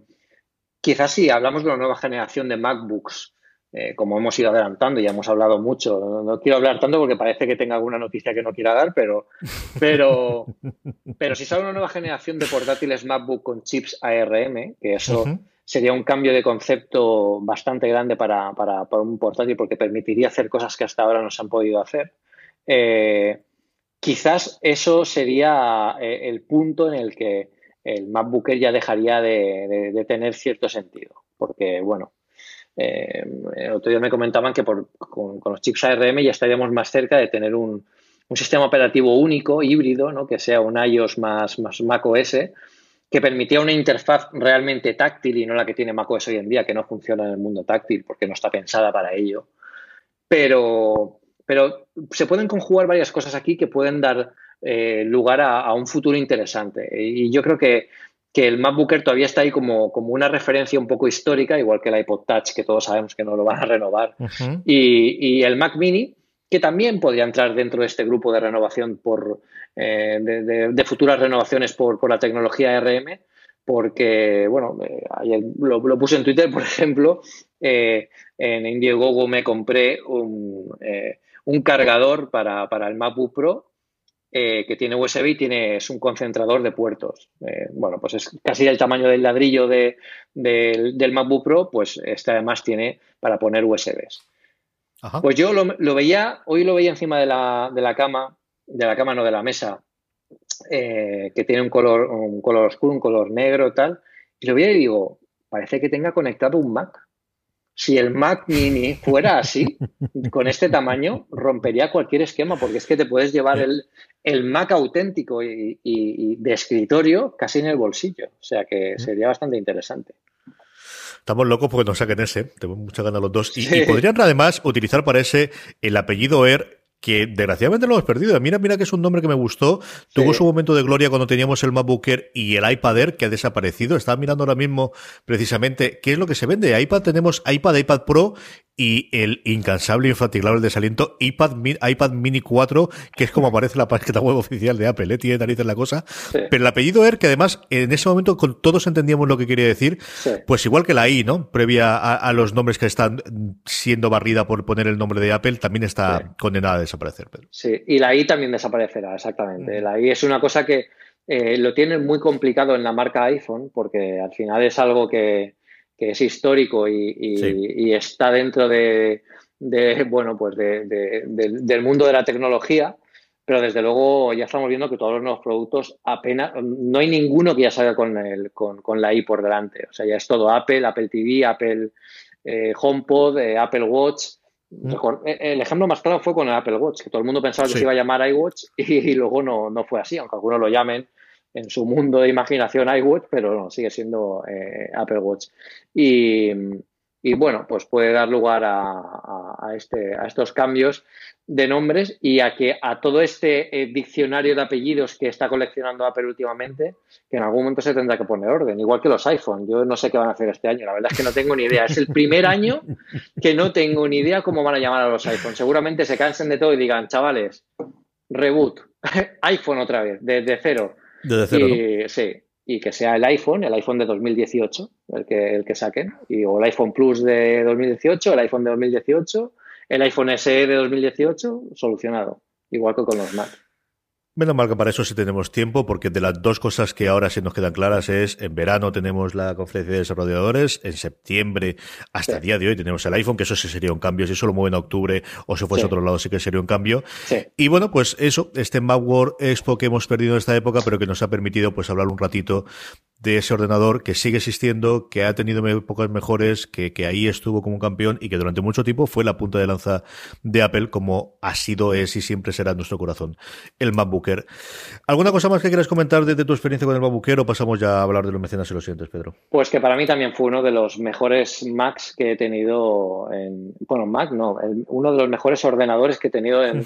[SPEAKER 2] quizás si hablamos de una nueva generación de MacBooks eh, como hemos ido adelantando y hemos hablado mucho, no, quiero hablar tanto porque parece que tenga alguna noticia que no quiera dar, pero, [laughs] pero, pero si sale una nueva generación de portátiles MacBook con chips ARM, que eso sería un cambio de concepto bastante grande para, un portátil porque permitiría hacer cosas que hasta ahora no se han podido hacer. Eh, quizás eso sería eh, el punto en el que el MacBook ya dejaría de tener cierto sentido, porque bueno, eh, el otro día me comentaban que con, los chips ARM ya estaríamos más cerca de tener un, sistema operativo único, híbrido, ¿no? que sea un iOS más, más macOS, que permitía una interfaz realmente táctil y no la que tiene macOS hoy en día, que no funciona en el mundo táctil porque no está pensada para ello. Pero, pero se pueden conjugar varias cosas aquí que pueden dar eh, lugar a, a, un futuro interesante. Y yo creo que que el MacBook Air todavía está ahí como, como una referencia un poco histórica, igual que el iPod Touch, que todos sabemos que no lo van a renovar, y, el Mac Mini, que también podría entrar dentro de este grupo de renovación por, eh, de, futuras renovaciones por, la tecnología RM, porque, bueno, eh, ayer lo, puse en Twitter, [laughs] por ejemplo, eh, en Indiegogo me compré un, un cargador para, para el MacBook Pro eh, que tiene USB y tiene, es un concentrador de puertos. Eh, bueno, pues es casi el tamaño del ladrillo de, del MacBook Pro, pues este además tiene para poner USBs. Pues yo lo, veía, hoy lo veía encima de la, de la cama, de la cama, no de la mesa, eh, que tiene un color, un color oscuro, un color negro, tal, y lo veía y digo, parece que tenga conectado un Mac. Si el Mac Mini fuera así, [laughs] con este tamaño, rompería cualquier esquema, porque es que te puedes llevar el, el Mac auténtico y, de escritorio casi en el bolsillo. O sea que sería bastante interesante.
[SPEAKER 1] Estamos locos porque nos saquen ese. Tenemos muchas ganas los dos. Y, podrían además utilizar para ese el apellido Air que desgraciadamente lo hemos perdido. Mira, mira que es un nombre que me gustó. Tuvo su momento de gloria cuando teníamos el MacBook Air y el iPad Air que ha desaparecido. Estaba mirando ahora mismo precisamente qué es lo que se vende. iPad tenemos iPad, iPad Pro y el incansable, infatigable desaliento iPad, iPad Mini 4, que es como aparece la página web oficial de Apple, ¿eh? tiene narices la cosa. Pero el apellido Air, que además en ese momento con todos entendíamos lo que quería decir, pues igual que la I, ¿no? Previa a, los nombres que están siendo barrida por poner el nombre de Apple, también está condenada a desaparecer.
[SPEAKER 2] Sí, y la I también desaparecerá, exactamente. Mm. La I es una cosa que eh, lo tiene muy complicado en la marca iPhone, porque al final es algo que que es histórico y, está dentro de, bueno, pues del mundo de la tecnología, pero desde luego ya estamos viendo que todos los nuevos productos apenas, no hay ninguno que ya salga con, el, con, la i por delante. O sea, ya es todo Apple, Apple TV, Apple eh, HomePod, eh, Apple Watch. Mm. Eh, el ejemplo más claro fue con el Apple Watch, que todo el mundo pensaba que se iba a llamar iWatch [laughs] y, luego no, no fue así, aunque algunos lo llamen en su mundo de imaginación iWatch, pero no, sigue siendo eh, Apple Watch. Y, y, bueno, pues puede dar lugar a, este, a estos cambios de nombres y a que a todo este eh, diccionario de apellidos que está coleccionando Apple últimamente, que en algún momento se tendrá que poner orden, igual que los iPhone. Yo no sé qué van a hacer este año, la verdad es que no tengo ni idea. Es el primer año que no tengo ni idea cómo van a llamar a los iPhone. Seguramente se cansen de todo y digan, chavales, reboot, [laughs] iPhone otra vez, desde cero.
[SPEAKER 1] Y,
[SPEAKER 2] Sí, y que sea el iPhone, el iPhone de 2018, el que, el que saquen, o el iPhone Plus de 2018, el iPhone de 2018, el iPhone SE de 2018, solucionado, igual que con los Mac.
[SPEAKER 1] Menos mal que para eso sí tenemos tiempo, porque de las dos cosas que ahora sí nos quedan claras es, en verano tenemos la conferencia de desarrolladores, en septiembre, hasta el día de hoy tenemos el iPhone, que eso sí sería un cambio, si eso lo mueven a octubre o si fuese a otro lado sí que sería un cambio. Y bueno, pues eso, este Macworld Expo que hemos perdido en esta época, pero que nos ha permitido pues hablar un ratito de ese ordenador que sigue existiendo, que ha tenido épocas mejores, que, que ahí estuvo como un campeón y que durante mucho tiempo fue la punta de lanza de Apple, como ha sido, es y siempre será en nuestro corazón el MacBooker. ¿Alguna cosa más que quieras comentar desde tu experiencia con el MacBooker o pasamos ya a hablar de los mecenas y los siguientes, Pedro?
[SPEAKER 2] Pues que para mí también fue uno de los mejores Macs que he tenido en, bueno, Mac no, uno de los mejores ordenadores que he tenido en,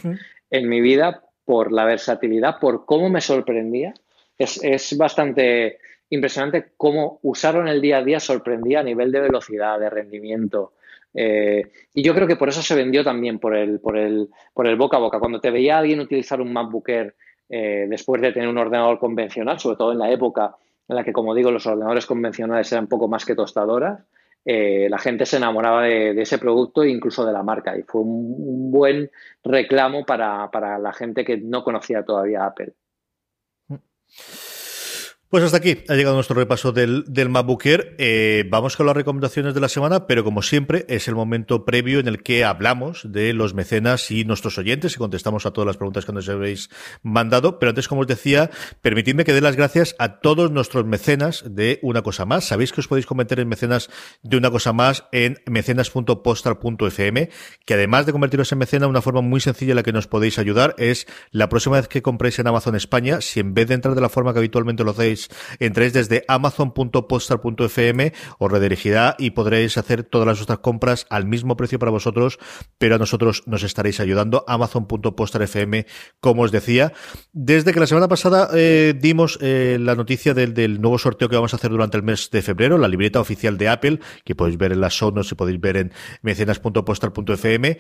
[SPEAKER 2] en mi vida por la versatilidad, por cómo me sorprendía. Es, es bastante impresionante cómo usarlo en el día a día sorprendía a nivel de velocidad, de rendimiento. Eh, y yo creo que por eso se vendió también por el, por el, por el boca a boca. Cuando te veía alguien utilizar un MacBook eh, después de tener un ordenador convencional, sobre todo en la época en la que, como digo, los ordenadores convencionales eran poco más que tostadoras, eh, la gente se enamoraba de, ese producto e incluso de la marca. Y fue un, buen reclamo para, para la gente que no conocía todavía Apple.
[SPEAKER 1] Pues hasta aquí ha llegado nuestro repaso del, del. Eh, vamos con las recomendaciones de la semana, pero como siempre es el momento previo en el que hablamos de los mecenas y nuestros oyentes y contestamos a todas las preguntas que nos habéis mandado. Pero antes, como os decía, permitidme que dé las gracias a todos nuestros mecenas de Una Cosa Más. Sabéis que os podéis convertir en mecenas de Una Cosa Más en mecenas.postal.fm, que además de convertiros en mecena, una forma muy sencilla en la que nos podéis ayudar es la próxima vez que compréis en Amazon España, si en vez de entrar de la forma que habitualmente lo hacéis, entréis desde amazon.postal.fm, os redirigirá y podréis hacer todas las vuestras compras al mismo precio para vosotros, pero a nosotros nos estaréis ayudando. Amazon.postal.fm, como os decía. Desde que la semana pasada eh, dimos eh, la noticia del, nuevo sorteo que vamos a hacer durante el mes de febrero, la libreta oficial de Apple, que podéis ver en las sonos y podéis ver en mecenas.postal.fm.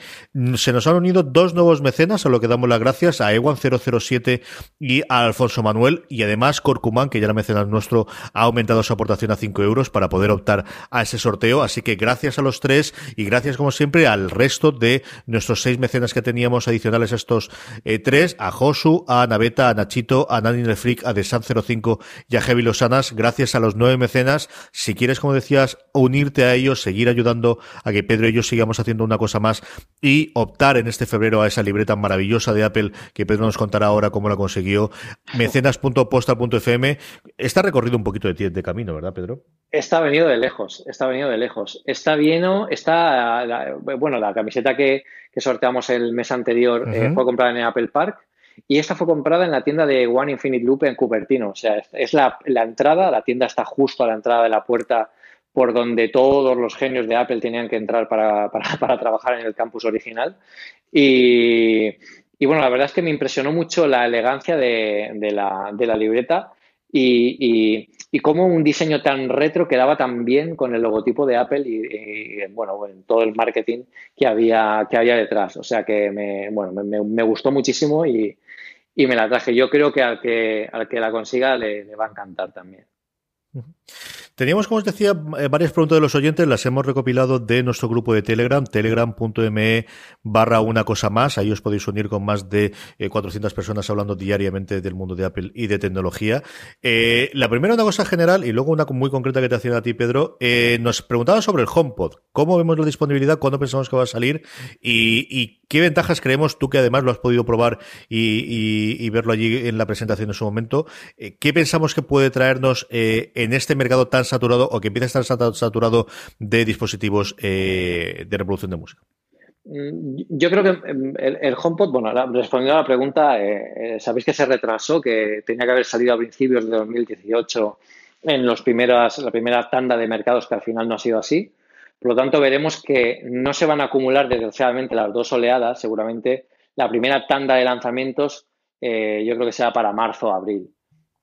[SPEAKER 1] Se nos han unido dos nuevos mecenas, a lo que damos las gracias a Ewan007 y a Alfonso Manuel, y además Corcumán, que ya ya era mecenas nuestro, ha aumentado su aportación a 5 euros para poder optar a ese sorteo. Así que gracias a los tres y gracias, como siempre, al resto de nuestros seis mecenas que teníamos adicionales a estos eh, tres, a Josu, a Naveta, a Nachito, a Nani Freak, a Desan05 y a Heavy Losanas. Gracias a los nueve mecenas. Si quieres, como decías, unirte a ellos, seguir ayudando a que Pedro y yo sigamos haciendo una cosa más y optar en este febrero a esa libreta maravillosa de Apple que Pedro nos contará ahora cómo la consiguió. [laughs] Mecenas.postal.fm. Está recorrido un poquito de, de camino, ¿verdad, Pedro?
[SPEAKER 2] Está venido de lejos, está venido de lejos. Está bien, está, bueno, la camiseta que, sorteamos el mes anterior eh, fue comprada en Apple Park y esta fue comprada en la tienda de One Infinite Loop en Cupertino. O sea, es la, entrada, la tienda está justo a la entrada de la puerta por donde todos los genios de Apple tenían que entrar para, [laughs] trabajar en el campus original. Y, bueno, la verdad es que me impresionó mucho la elegancia de, la, libreta y, y, cómo un diseño tan retro quedaba tan bien con el logotipo de Apple y, bueno, en todo el marketing que había, que había detrás. O sea que me, bueno, me, gustó muchísimo y, me la traje. Yo creo que al que, al que la consiga le va a encantar también.
[SPEAKER 1] Teníamos, como os decía, eh, varias preguntas de los oyentes, las hemos recopilado de nuestro grupo de Telegram, telegram.me barra una cosa más. Ahí os podéis unir con más de 400 eh, personas hablando diariamente del mundo de Apple y de tecnología. Eh, la primera, una cosa general y luego una muy concreta que te hacía a ti, Pedro. nos preguntaba sobre el HomePod. ¿Cómo vemos la disponibilidad? ¿Cuándo pensamos que va a salir? Y, qué ventajas creemos, tú que además lo has podido probar y, verlo allí en la presentación en su momento, ¿qué pensamos que puede traernos en este mercado tan saturado o que empieza a estar saturado de dispositivos eh, de reproducción de música?
[SPEAKER 2] Mm, yo creo que em, el, HomePod, bueno, respondiendo a la pregunta, eh, eh, sabéis que se retrasó, que tenía que haber salido a principios de 2018 en los primeras, la primera tanda de mercados, que al final no ha sido así. Por lo tanto, veremos que no se van a acumular desgraciadamente las dos oleadas. Seguramente la primera tanda de lanzamientos yo creo que será para marzo o abril.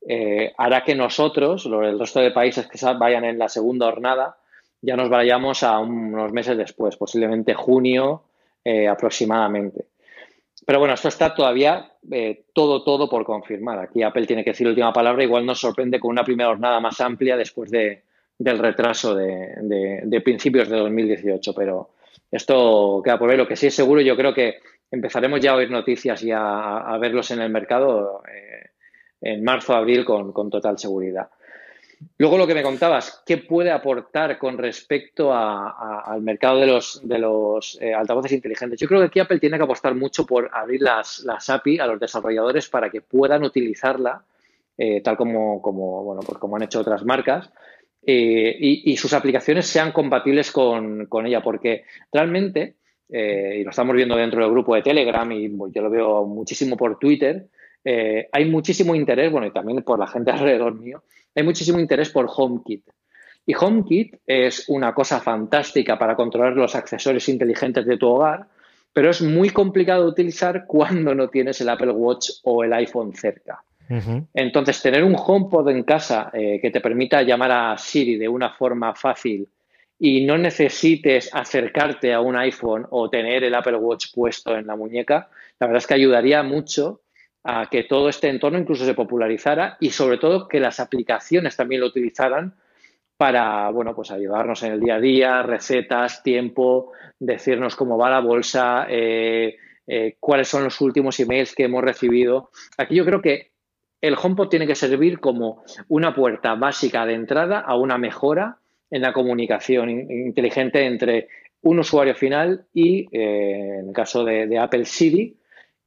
[SPEAKER 2] Eh, hará que nosotros, el resto de países que vayan en la segunda jornada, ya nos vayamos a unos meses después, posiblemente junio eh, aproximadamente. Pero bueno, esto está todavía eh, todo, todo por confirmar. Aquí Apple tiene que decir la última palabra. Igual nos sorprende con una primera jornada más amplia después de, del retraso de, principios de 2018. Pero esto queda por ver. Lo que sí es seguro, yo creo que empezaremos ya a oír noticias y a, verlos en el mercado en marzo, abril con, total seguridad. Luego lo que me contabas, ¿qué puede aportar con respecto al mercado de los, de los eh, altavoces inteligentes? Yo creo que aquí Apple tiene que apostar mucho por abrir las, API a los desarrolladores para que puedan utilizarla, eh, tal como, como, bueno, pues como han hecho otras marcas, eh, y, sus aplicaciones sean compatibles con, con ella, porque realmente, y lo estamos viendo dentro del grupo de Telegram y yo lo veo muchísimo por Twitter, eh, hay muchísimo interés, bueno, y también por la gente [laughs] alrededor mío, hay muchísimo interés por HomeKit. Y HomeKit es una cosa fantástica para controlar los accesorios inteligentes de tu hogar, pero es muy complicado de utilizar [laughs] cuando no tienes el Apple Watch o el iPhone cerca. Entonces, tener un HomePod en casa eh, que te permita llamar a Siri de una forma fácil y no necesites acercarte a un iPhone o tener el Apple Watch puesto en la muñeca, la verdad es que ayudaría mucho a que todo este entorno incluso se popularizara y sobre todo que las aplicaciones también lo utilizaran para, bueno, pues ayudarnos en el día a día, recetas, tiempo, decirnos cómo va la bolsa, eh, eh, cuáles son los últimos emails que hemos recibido. Aquí yo creo que el HomePod tiene que servir como una puerta básica de entrada a una mejora en la comunicación inteligente entre un usuario final y, eh, en el caso de, de Apple Siri,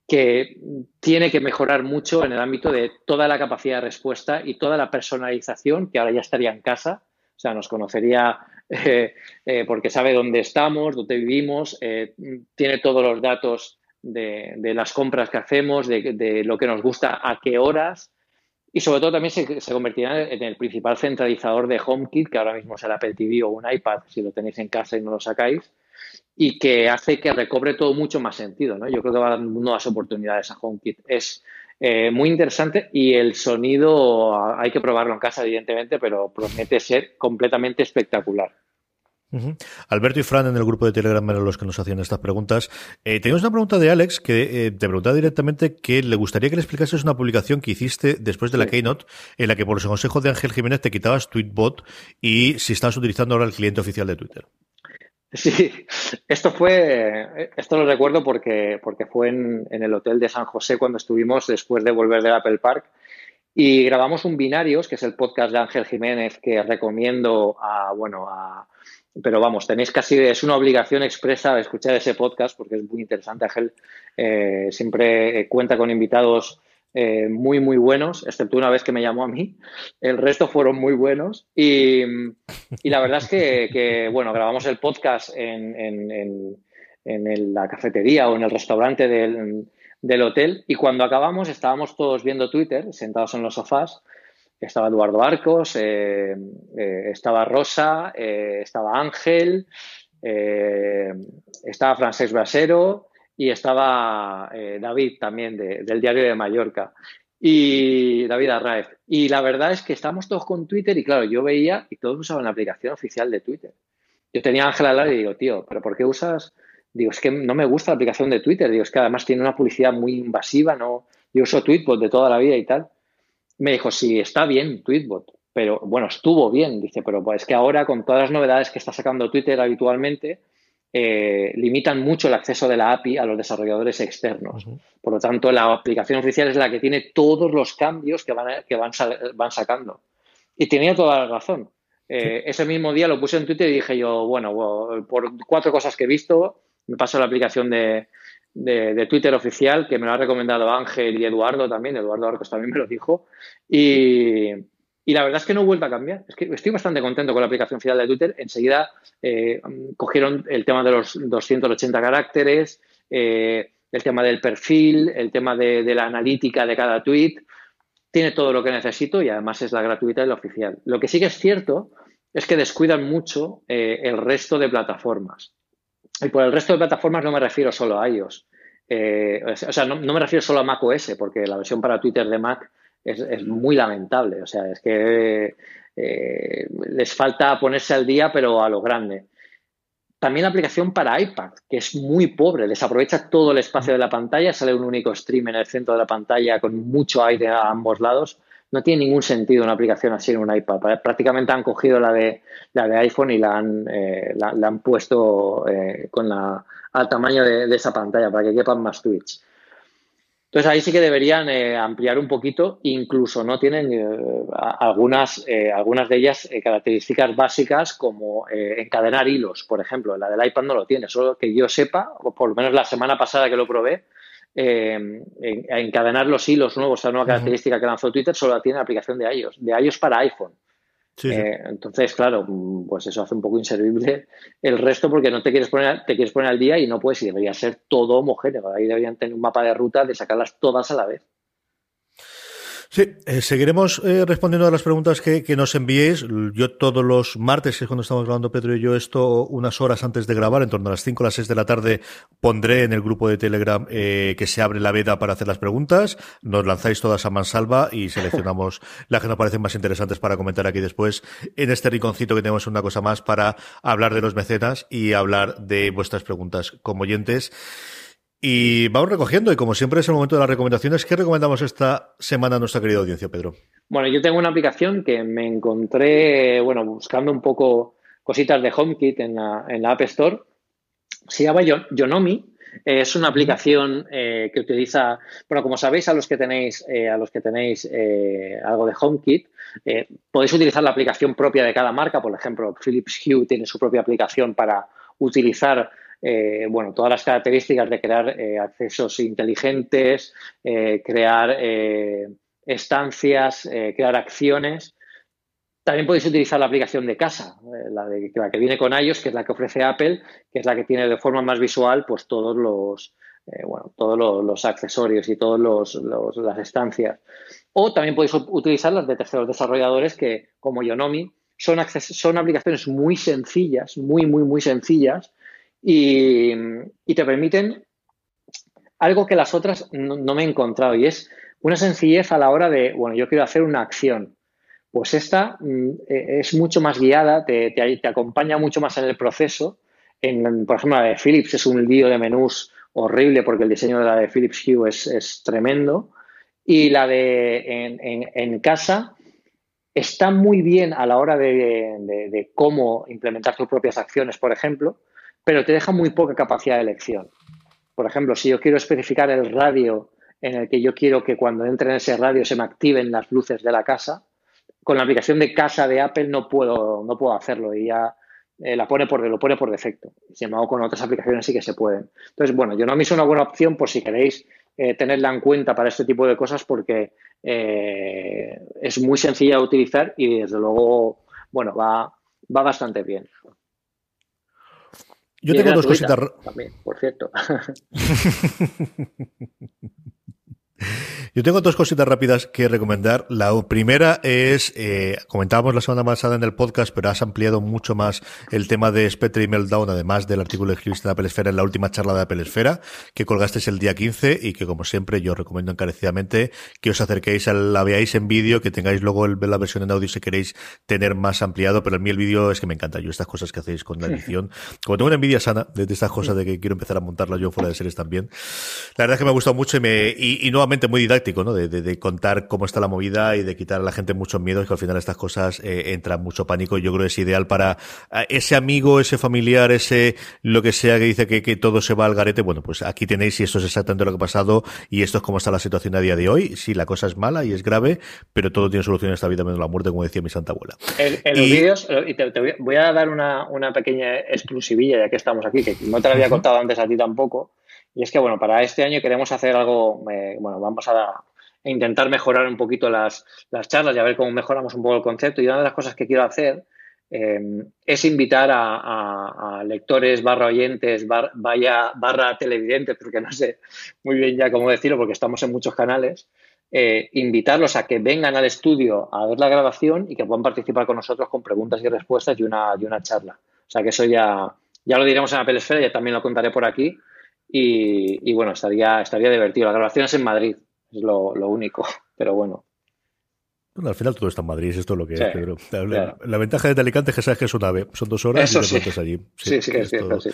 [SPEAKER 2] que tiene que mejorar mucho en el ámbito de toda la capacidad de respuesta y toda la personalización, que ahora ya estaría en casa, o sea, nos conocería [laughs] eh, eh, porque sabe dónde estamos, dónde vivimos, eh, tiene todos los datos de, las compras que hacemos, de, lo que nos gusta, a qué horas, y sobre todo también se, se, convertirá en el principal centralizador de HomeKit, que ahora mismo es el Apple TV o un iPad, si lo tenéis en casa y no lo sacáis, y que hace que recobre todo mucho más sentido. ¿no? Yo creo que va a dar nuevas oportunidades a HomeKit. Es eh, muy interesante y el sonido hay que probarlo en casa, evidentemente, pero promete ser completamente espectacular.
[SPEAKER 1] Alberto y Fran en el grupo de Telegram eran los que nos hacían estas preguntas. Eh, tenemos una pregunta de Alex que eh, te preguntaba directamente que le gustaría que le explicases una publicación que hiciste después de la Keynote en la que por los consejos de Ángel Jiménez te quitabas Tweetbot y si estás utilizando ahora el cliente oficial de Twitter.
[SPEAKER 2] Sí, esto fue, esto lo recuerdo porque, porque fue en, en el hotel de San José cuando estuvimos después de volver del Apple Park y grabamos un Binarios, que es el podcast de Ángel Jiménez que recomiendo a, bueno, a, pero vamos, tenéis casi, es una obligación expresa escuchar ese podcast porque es muy interesante. Ángel eh, siempre cuenta con invitados eh, muy, muy buenos, excepto una vez que me llamó a mí. El resto fueron muy buenos. Y, la verdad es que, bueno, grabamos el podcast en, en, en, la cafetería o en el restaurante del, del hotel y cuando acabamos estábamos todos viendo Twitter, sentados en los sofás estaba Eduardo Arcos, eh, eh, estaba Rosa, estaba Ángel, estaba Francesc Brasero y estaba David también del diario de Mallorca y David Arraez. Y la verdad es que estábamos todos con Twitter y claro, yo veía y todos usaban la aplicación oficial de Twitter. Yo tenía a Ángel al lado y digo, tío, ¿pero por qué usas? Digo, es que no me gusta la aplicación de Twitter. Digo, es que además tiene una publicidad muy invasiva, ¿no? Yo uso Tweetbot de toda la vida y tal me dijo, sí, está bien Tweetbot, pero bueno, estuvo bien, dice, pero pues es que ahora con todas las novedades que está sacando Twitter habitualmente, eh, limitan mucho el acceso de la API a los desarrolladores externos. Por lo tanto, la aplicación oficial es la que tiene todos los cambios que van, que van, van sacando. Y tenía toda la razón. Eh, ese mismo día lo puse en Twitter y dije yo, bueno, por cuatro cosas que he visto, me paso la aplicación de, de, Twitter oficial que me lo ha recomendado Ángel y Eduardo también, Eduardo Arcos también me lo dijo. Y, la verdad es que no he a cambiar. Es que estoy bastante contento con la aplicación oficial de Twitter. Enseguida eh, cogieron el tema de los 280 caracteres, eh, el tema del perfil, el tema de, la analítica de cada tweet. Tiene todo lo que necesito y además es la gratuita y la oficial. Lo que sí que es cierto es que descuidan mucho eh, el resto de plataformas. Y por el resto de plataformas no me refiero solo a ellos. O sea, no, me refiero solo a Mac OS, porque la versión para Twitter de Mac es, muy lamentable. O sea, es que eh, les falta ponerse al día, pero a lo grande. También la aplicación para iPad, que es muy pobre, desaprovecha todo el espacio de la pantalla, sale un único stream en el centro de la pantalla con mucho aire a ambos lados no tiene ningún sentido una aplicación así en un iPad. Prácticamente han cogido la de, la de iPhone y la han, eh, la, han puesto eh, con la, al tamaño de, esa pantalla para que quepan más tweets. Entonces ahí sí que deberían eh, ampliar un poquito, incluso no tienen algunas, algunas de ellas características básicas como encadenar hilos, por ejemplo. La del iPad no lo tiene, solo que yo sepa, o por lo menos la semana pasada que lo probé, eh, encadenar los hilos nuevos, esa nueva característica que lanzó Twitter, solo la tiene la aplicación de iOS, de iOS para iPhone. Eh, entonces, claro, pues eso hace un poco inservible el resto porque no te quieres poner, te quieres poner al día y no puedes y debería ser todo homogéneo. Ahí deberían tener un mapa de ruta de sacarlas todas a la vez.
[SPEAKER 1] Sí, eh, seguiremos eh, respondiendo a las preguntas que, nos enviéis. Yo todos los martes, que es cuando estamos grabando Pedro y yo esto, unas horas antes de grabar, en torno a las 5 o las 6 de la tarde, pondré en el grupo de Telegram eh, que se abre la veda para hacer las preguntas. Nos lanzáis todas a mansalva y seleccionamos [laughs] las que nos parecen más interesantes para comentar aquí después en este rinconcito que tenemos una cosa más para hablar de los mecenas y hablar de vuestras preguntas como oyentes. Y vamos recogiendo, y como siempre es el momento de las recomendaciones. ¿Qué recomendamos esta semana a nuestra querida audiencia, Pedro?
[SPEAKER 2] Bueno, yo tengo una aplicación que me encontré, bueno, buscando un poco cositas de HomeKit en la, en la App Store. Se llama Yonomi. Es una aplicación eh, que utiliza, bueno, como sabéis, a los que tenéis, eh, a los que tenéis eh, algo de HomeKit, podéis utilizar la aplicación propia de cada marca. Por ejemplo, Philips Hue tiene su propia aplicación para utilizar eh, bueno, todas las características de crear eh, accesos inteligentes, eh, crear estancias, crear acciones. También podéis utilizar la aplicación de casa, la, de, la que viene con iOS, que es la que ofrece Apple, que es la que tiene de forma más visual pues todos los, bueno, todos los, accesorios y todas las estancias. O también podéis utilizar las de terceros desarrolladores que, como Yonomi, son, son aplicaciones muy sencillas, muy, muy, muy sencillas, y, te permiten algo que las otras no, me he encontrado y es una sencillez a la hora de, bueno, yo quiero hacer una acción. Pues esta mm, e, es mucho más guiada, te, te, acompaña mucho más en el proceso. En, por ejemplo, la de Philips es un lío de menús horrible porque el diseño de la de Philips Hue es, tremendo. Y la de en, casa está muy bien a la hora de, cómo implementar tus propias acciones, por ejemplo, pero te deja muy poca capacidad de elección. Por ejemplo, si yo quiero especificar el radio en el que yo quiero que cuando entre en ese radio se me activen las luces de la casa, con la aplicación de casa de Apple no puedo, no puedo hacerlo y ya eh, la pone por, lo pone por defecto. Sin embargo, con otras aplicaciones sí que se pueden. Entonces, bueno, yo no me hizo una buena opción por si queréis eh, tenerla en cuenta para este tipo de cosas porque eh, es muy sencilla de utilizar y desde luego, bueno, va, va bastante bien.
[SPEAKER 1] Yo tengo dos cositas.
[SPEAKER 2] También, por cierto. [laughs] [laughs]
[SPEAKER 1] Yo tengo dos cositas rápidas que recomendar. La primera es, eh, comentábamos la semana pasada en el podcast, pero has ampliado mucho más el tema de Spectre y Meltdown, además del artículo que escribiste en Apple Esfera en la última charla de Apple Esfera, que colgaste el día 15 y que, como siempre, yo recomiendo encarecidamente que os acerquéis, a la veáis en vídeo, que tengáis luego el, la versión en audio si queréis tener más ampliado, pero a mí el vídeo es que me encanta. Yo estas cosas que hacéis con la edición, como tengo una envidia sana de, estas cosas de que quiero empezar a montarlas yo fuera de series también, la verdad es que me ha gustado mucho y, me, y nuevamente muy didáctico ¿no? De, contar cómo está la movida y de quitar a la gente muchos miedos, que al final estas cosas eh, entran mucho pánico. Yo creo que es ideal para eh, ese amigo, ese familiar, ese lo que sea que dice que, que, todo se va al garete. Bueno, pues aquí tenéis y esto es exactamente lo que ha pasado y esto es cómo está la situación a día de hoy. Sí, la cosa es mala y es grave, pero todo tiene solución en esta vida menos la muerte, como decía mi santa abuela.
[SPEAKER 2] En, los vídeos, y te, voy a dar una, una pequeña exclusivilla ya que estamos aquí, que no te la había contado antes a ti tampoco. Y es que, bueno, para este año queremos hacer algo, eh, bueno, vamos a, intentar mejorar un poquito las, charlas y a ver cómo mejoramos un poco el concepto. Y una de las cosas que quiero hacer eh, es invitar a, lectores barra oyentes, vaya, barra televidentes, porque no sé muy bien ya cómo decirlo, porque estamos en muchos canales, eh, invitarlos a que vengan al estudio a ver la grabación y que puedan participar con nosotros con preguntas y respuestas y una, y una charla. O sea que eso ya, ya lo diremos en la Pelesfera, ya también lo contaré por aquí y, bueno, estaría, estaría divertido. La grabación es en Madrid, es lo, único, [laughs] pero bueno.
[SPEAKER 1] Bueno, al final todo está en Madrid, esto es lo que es, Pedro. La, ventaja de Alicante es que sabes que es una ave, son dos horas y te sí. allí.
[SPEAKER 2] Sí, sí, es cierto,
[SPEAKER 1] Esto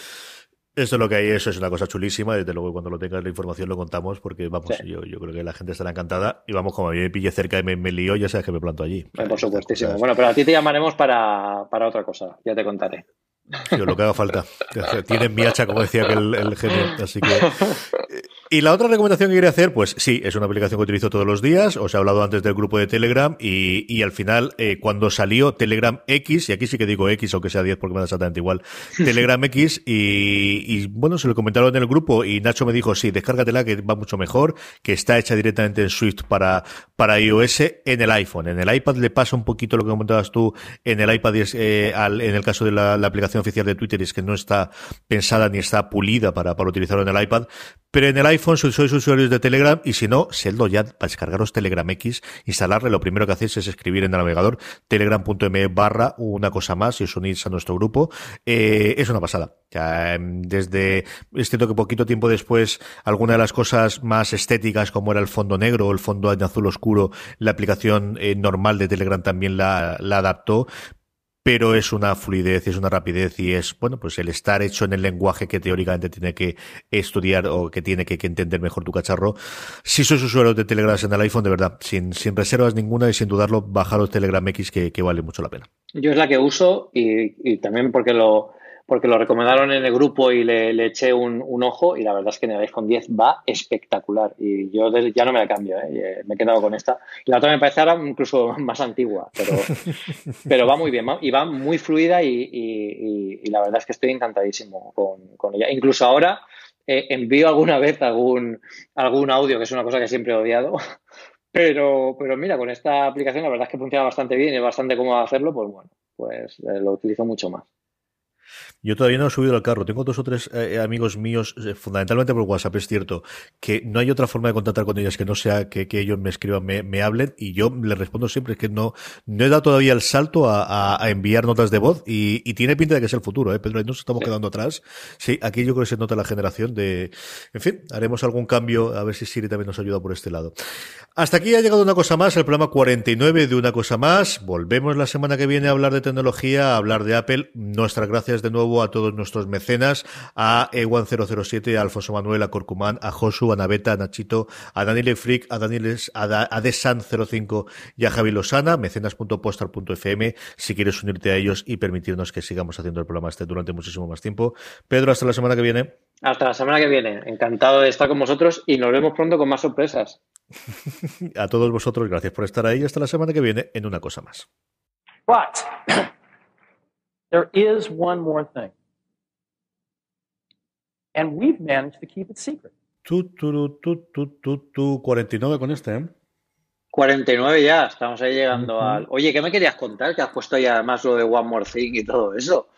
[SPEAKER 1] es lo que hay, eso es una cosa chulísima. Desde luego, cuando lo tengas la información lo contamos, porque vamos, yo, yo creo que la gente estará encantada. Y vamos, como a mí me pille cerca y me, me lío, ya sabes que me planto allí.
[SPEAKER 2] por supuestísimo. Bueno, pero a ti te llamaremos para, para otra cosa, ya te contaré.
[SPEAKER 1] Yo, lo que haga falta. [laughs] Tienen mi hacha, como decía que el, genio. Así que y la otra recomendación que quería hacer, pues sí, es una aplicación que utilizo todos los días. Os he hablado antes del grupo de Telegram y, y al final, eh, cuando salió Telegram X, y aquí sí que digo X, aunque sea 10 porque me da exactamente igual, Telegram X, y, y, bueno, se lo comentaron en el grupo y Nacho me dijo, sí, descárgatela que va mucho mejor, que está hecha directamente en Swift para, para iOS en el iPhone. En el iPad le pasa un poquito lo que comentabas tú, en el iPad es, eh, al, en el caso de la, la, aplicación oficial de Twitter, es que no está pensada ni está pulida para, para utilizarlo en el iPad, pero en el iPhone si sois usuarios de Telegram y si no, sedlo ya para descargaros Telegram X, instalarle, lo primero que hacéis es escribir en el navegador telegram.me barra una cosa más y os unís a nuestro grupo. Eh, es una pasada. Ya, em, desde, es cierto que poquito tiempo después, alguna de las cosas más estéticas como era el fondo negro o el fondo en azul oscuro, la aplicación eh, normal de Telegram también la adaptó, pero es una fluidez, es una rapidez y es, bueno, pues el estar hecho en el lenguaje que teóricamente tiene que estudiar o que tiene que, entender mejor tu cacharro. Si sois usuario de Telegram en el iPhone, de verdad, sin, sin reservas ninguna y sin dudarlo, bajaros Telegram X que, que vale mucho la pena.
[SPEAKER 2] Yo es la que uso y, y también porque lo, porque lo recomendaron en el grupo y le, eché un, ojo y la verdad es que en el iPhone 10 va espectacular y yo ya no me la cambio, ¿eh? Eh, me he quedado con esta. Y la otra me parece ahora incluso [laughs] más antigua, pero, [laughs] pero va muy bien y va muy fluida y, la verdad es que estoy encantadísimo con, ella. Incluso ahora eh, envío alguna vez algún, algún audio, que es una cosa que siempre he odiado, [laughs] pero, pero mira, con esta aplicación la verdad es que funciona bastante bien y es bastante cómodo hacerlo, pues bueno, pues lo utilizo mucho más.
[SPEAKER 1] Yo todavía no he subido al carro. Tengo dos o tres eh, amigos míos, eh, fundamentalmente por WhatsApp, es cierto, que no hay otra forma de contactar con ellos que no sea que, ellos me escriban, me, hablen, y yo les respondo siempre que no, no he dado todavía el salto a, enviar notas de voz, y, tiene pinta de que es el futuro, ¿eh, Pedro? Ahí nos estamos quedando atrás. Sí, aquí yo creo que se nota la generación de. En fin, haremos algún cambio, a ver si Siri también nos ayuda por este lado. Hasta aquí ha llegado una cosa más, el programa 49 de una cosa más. Volvemos la semana que viene a hablar de tecnología, a hablar de Apple. Nuestras gracias de nuevo a todos nuestros mecenas, a Ewan007, a Alfonso Manuel, a Corcumán, a Josu, a Naveta, a Nachito, a Daniel Frick, a Daniel a, Desan05 y a Javi Losana, mecenas.postal.fm, si quieres unirte a ellos y permitirnos que sigamos haciendo el programa este durante muchísimo más tiempo. Pedro, hasta la semana que viene.
[SPEAKER 2] Hasta la semana que viene. Encantado de estar con vosotros y nos vemos pronto con más sorpresas. [laughs]
[SPEAKER 1] a todos vosotros, gracias por estar ahí. Hasta la semana que viene en una cosa más.
[SPEAKER 3] But [coughs] there is one more thing. And we've managed to keep it secret.
[SPEAKER 1] Tú, tú, tú, tú, tú, tú, 49 con este, ¿eh?
[SPEAKER 2] 49 ya, estamos ahí llegando al... Oye, ¿qué me querías contar? Que has puesto ahí además lo de One More Thing y todo eso.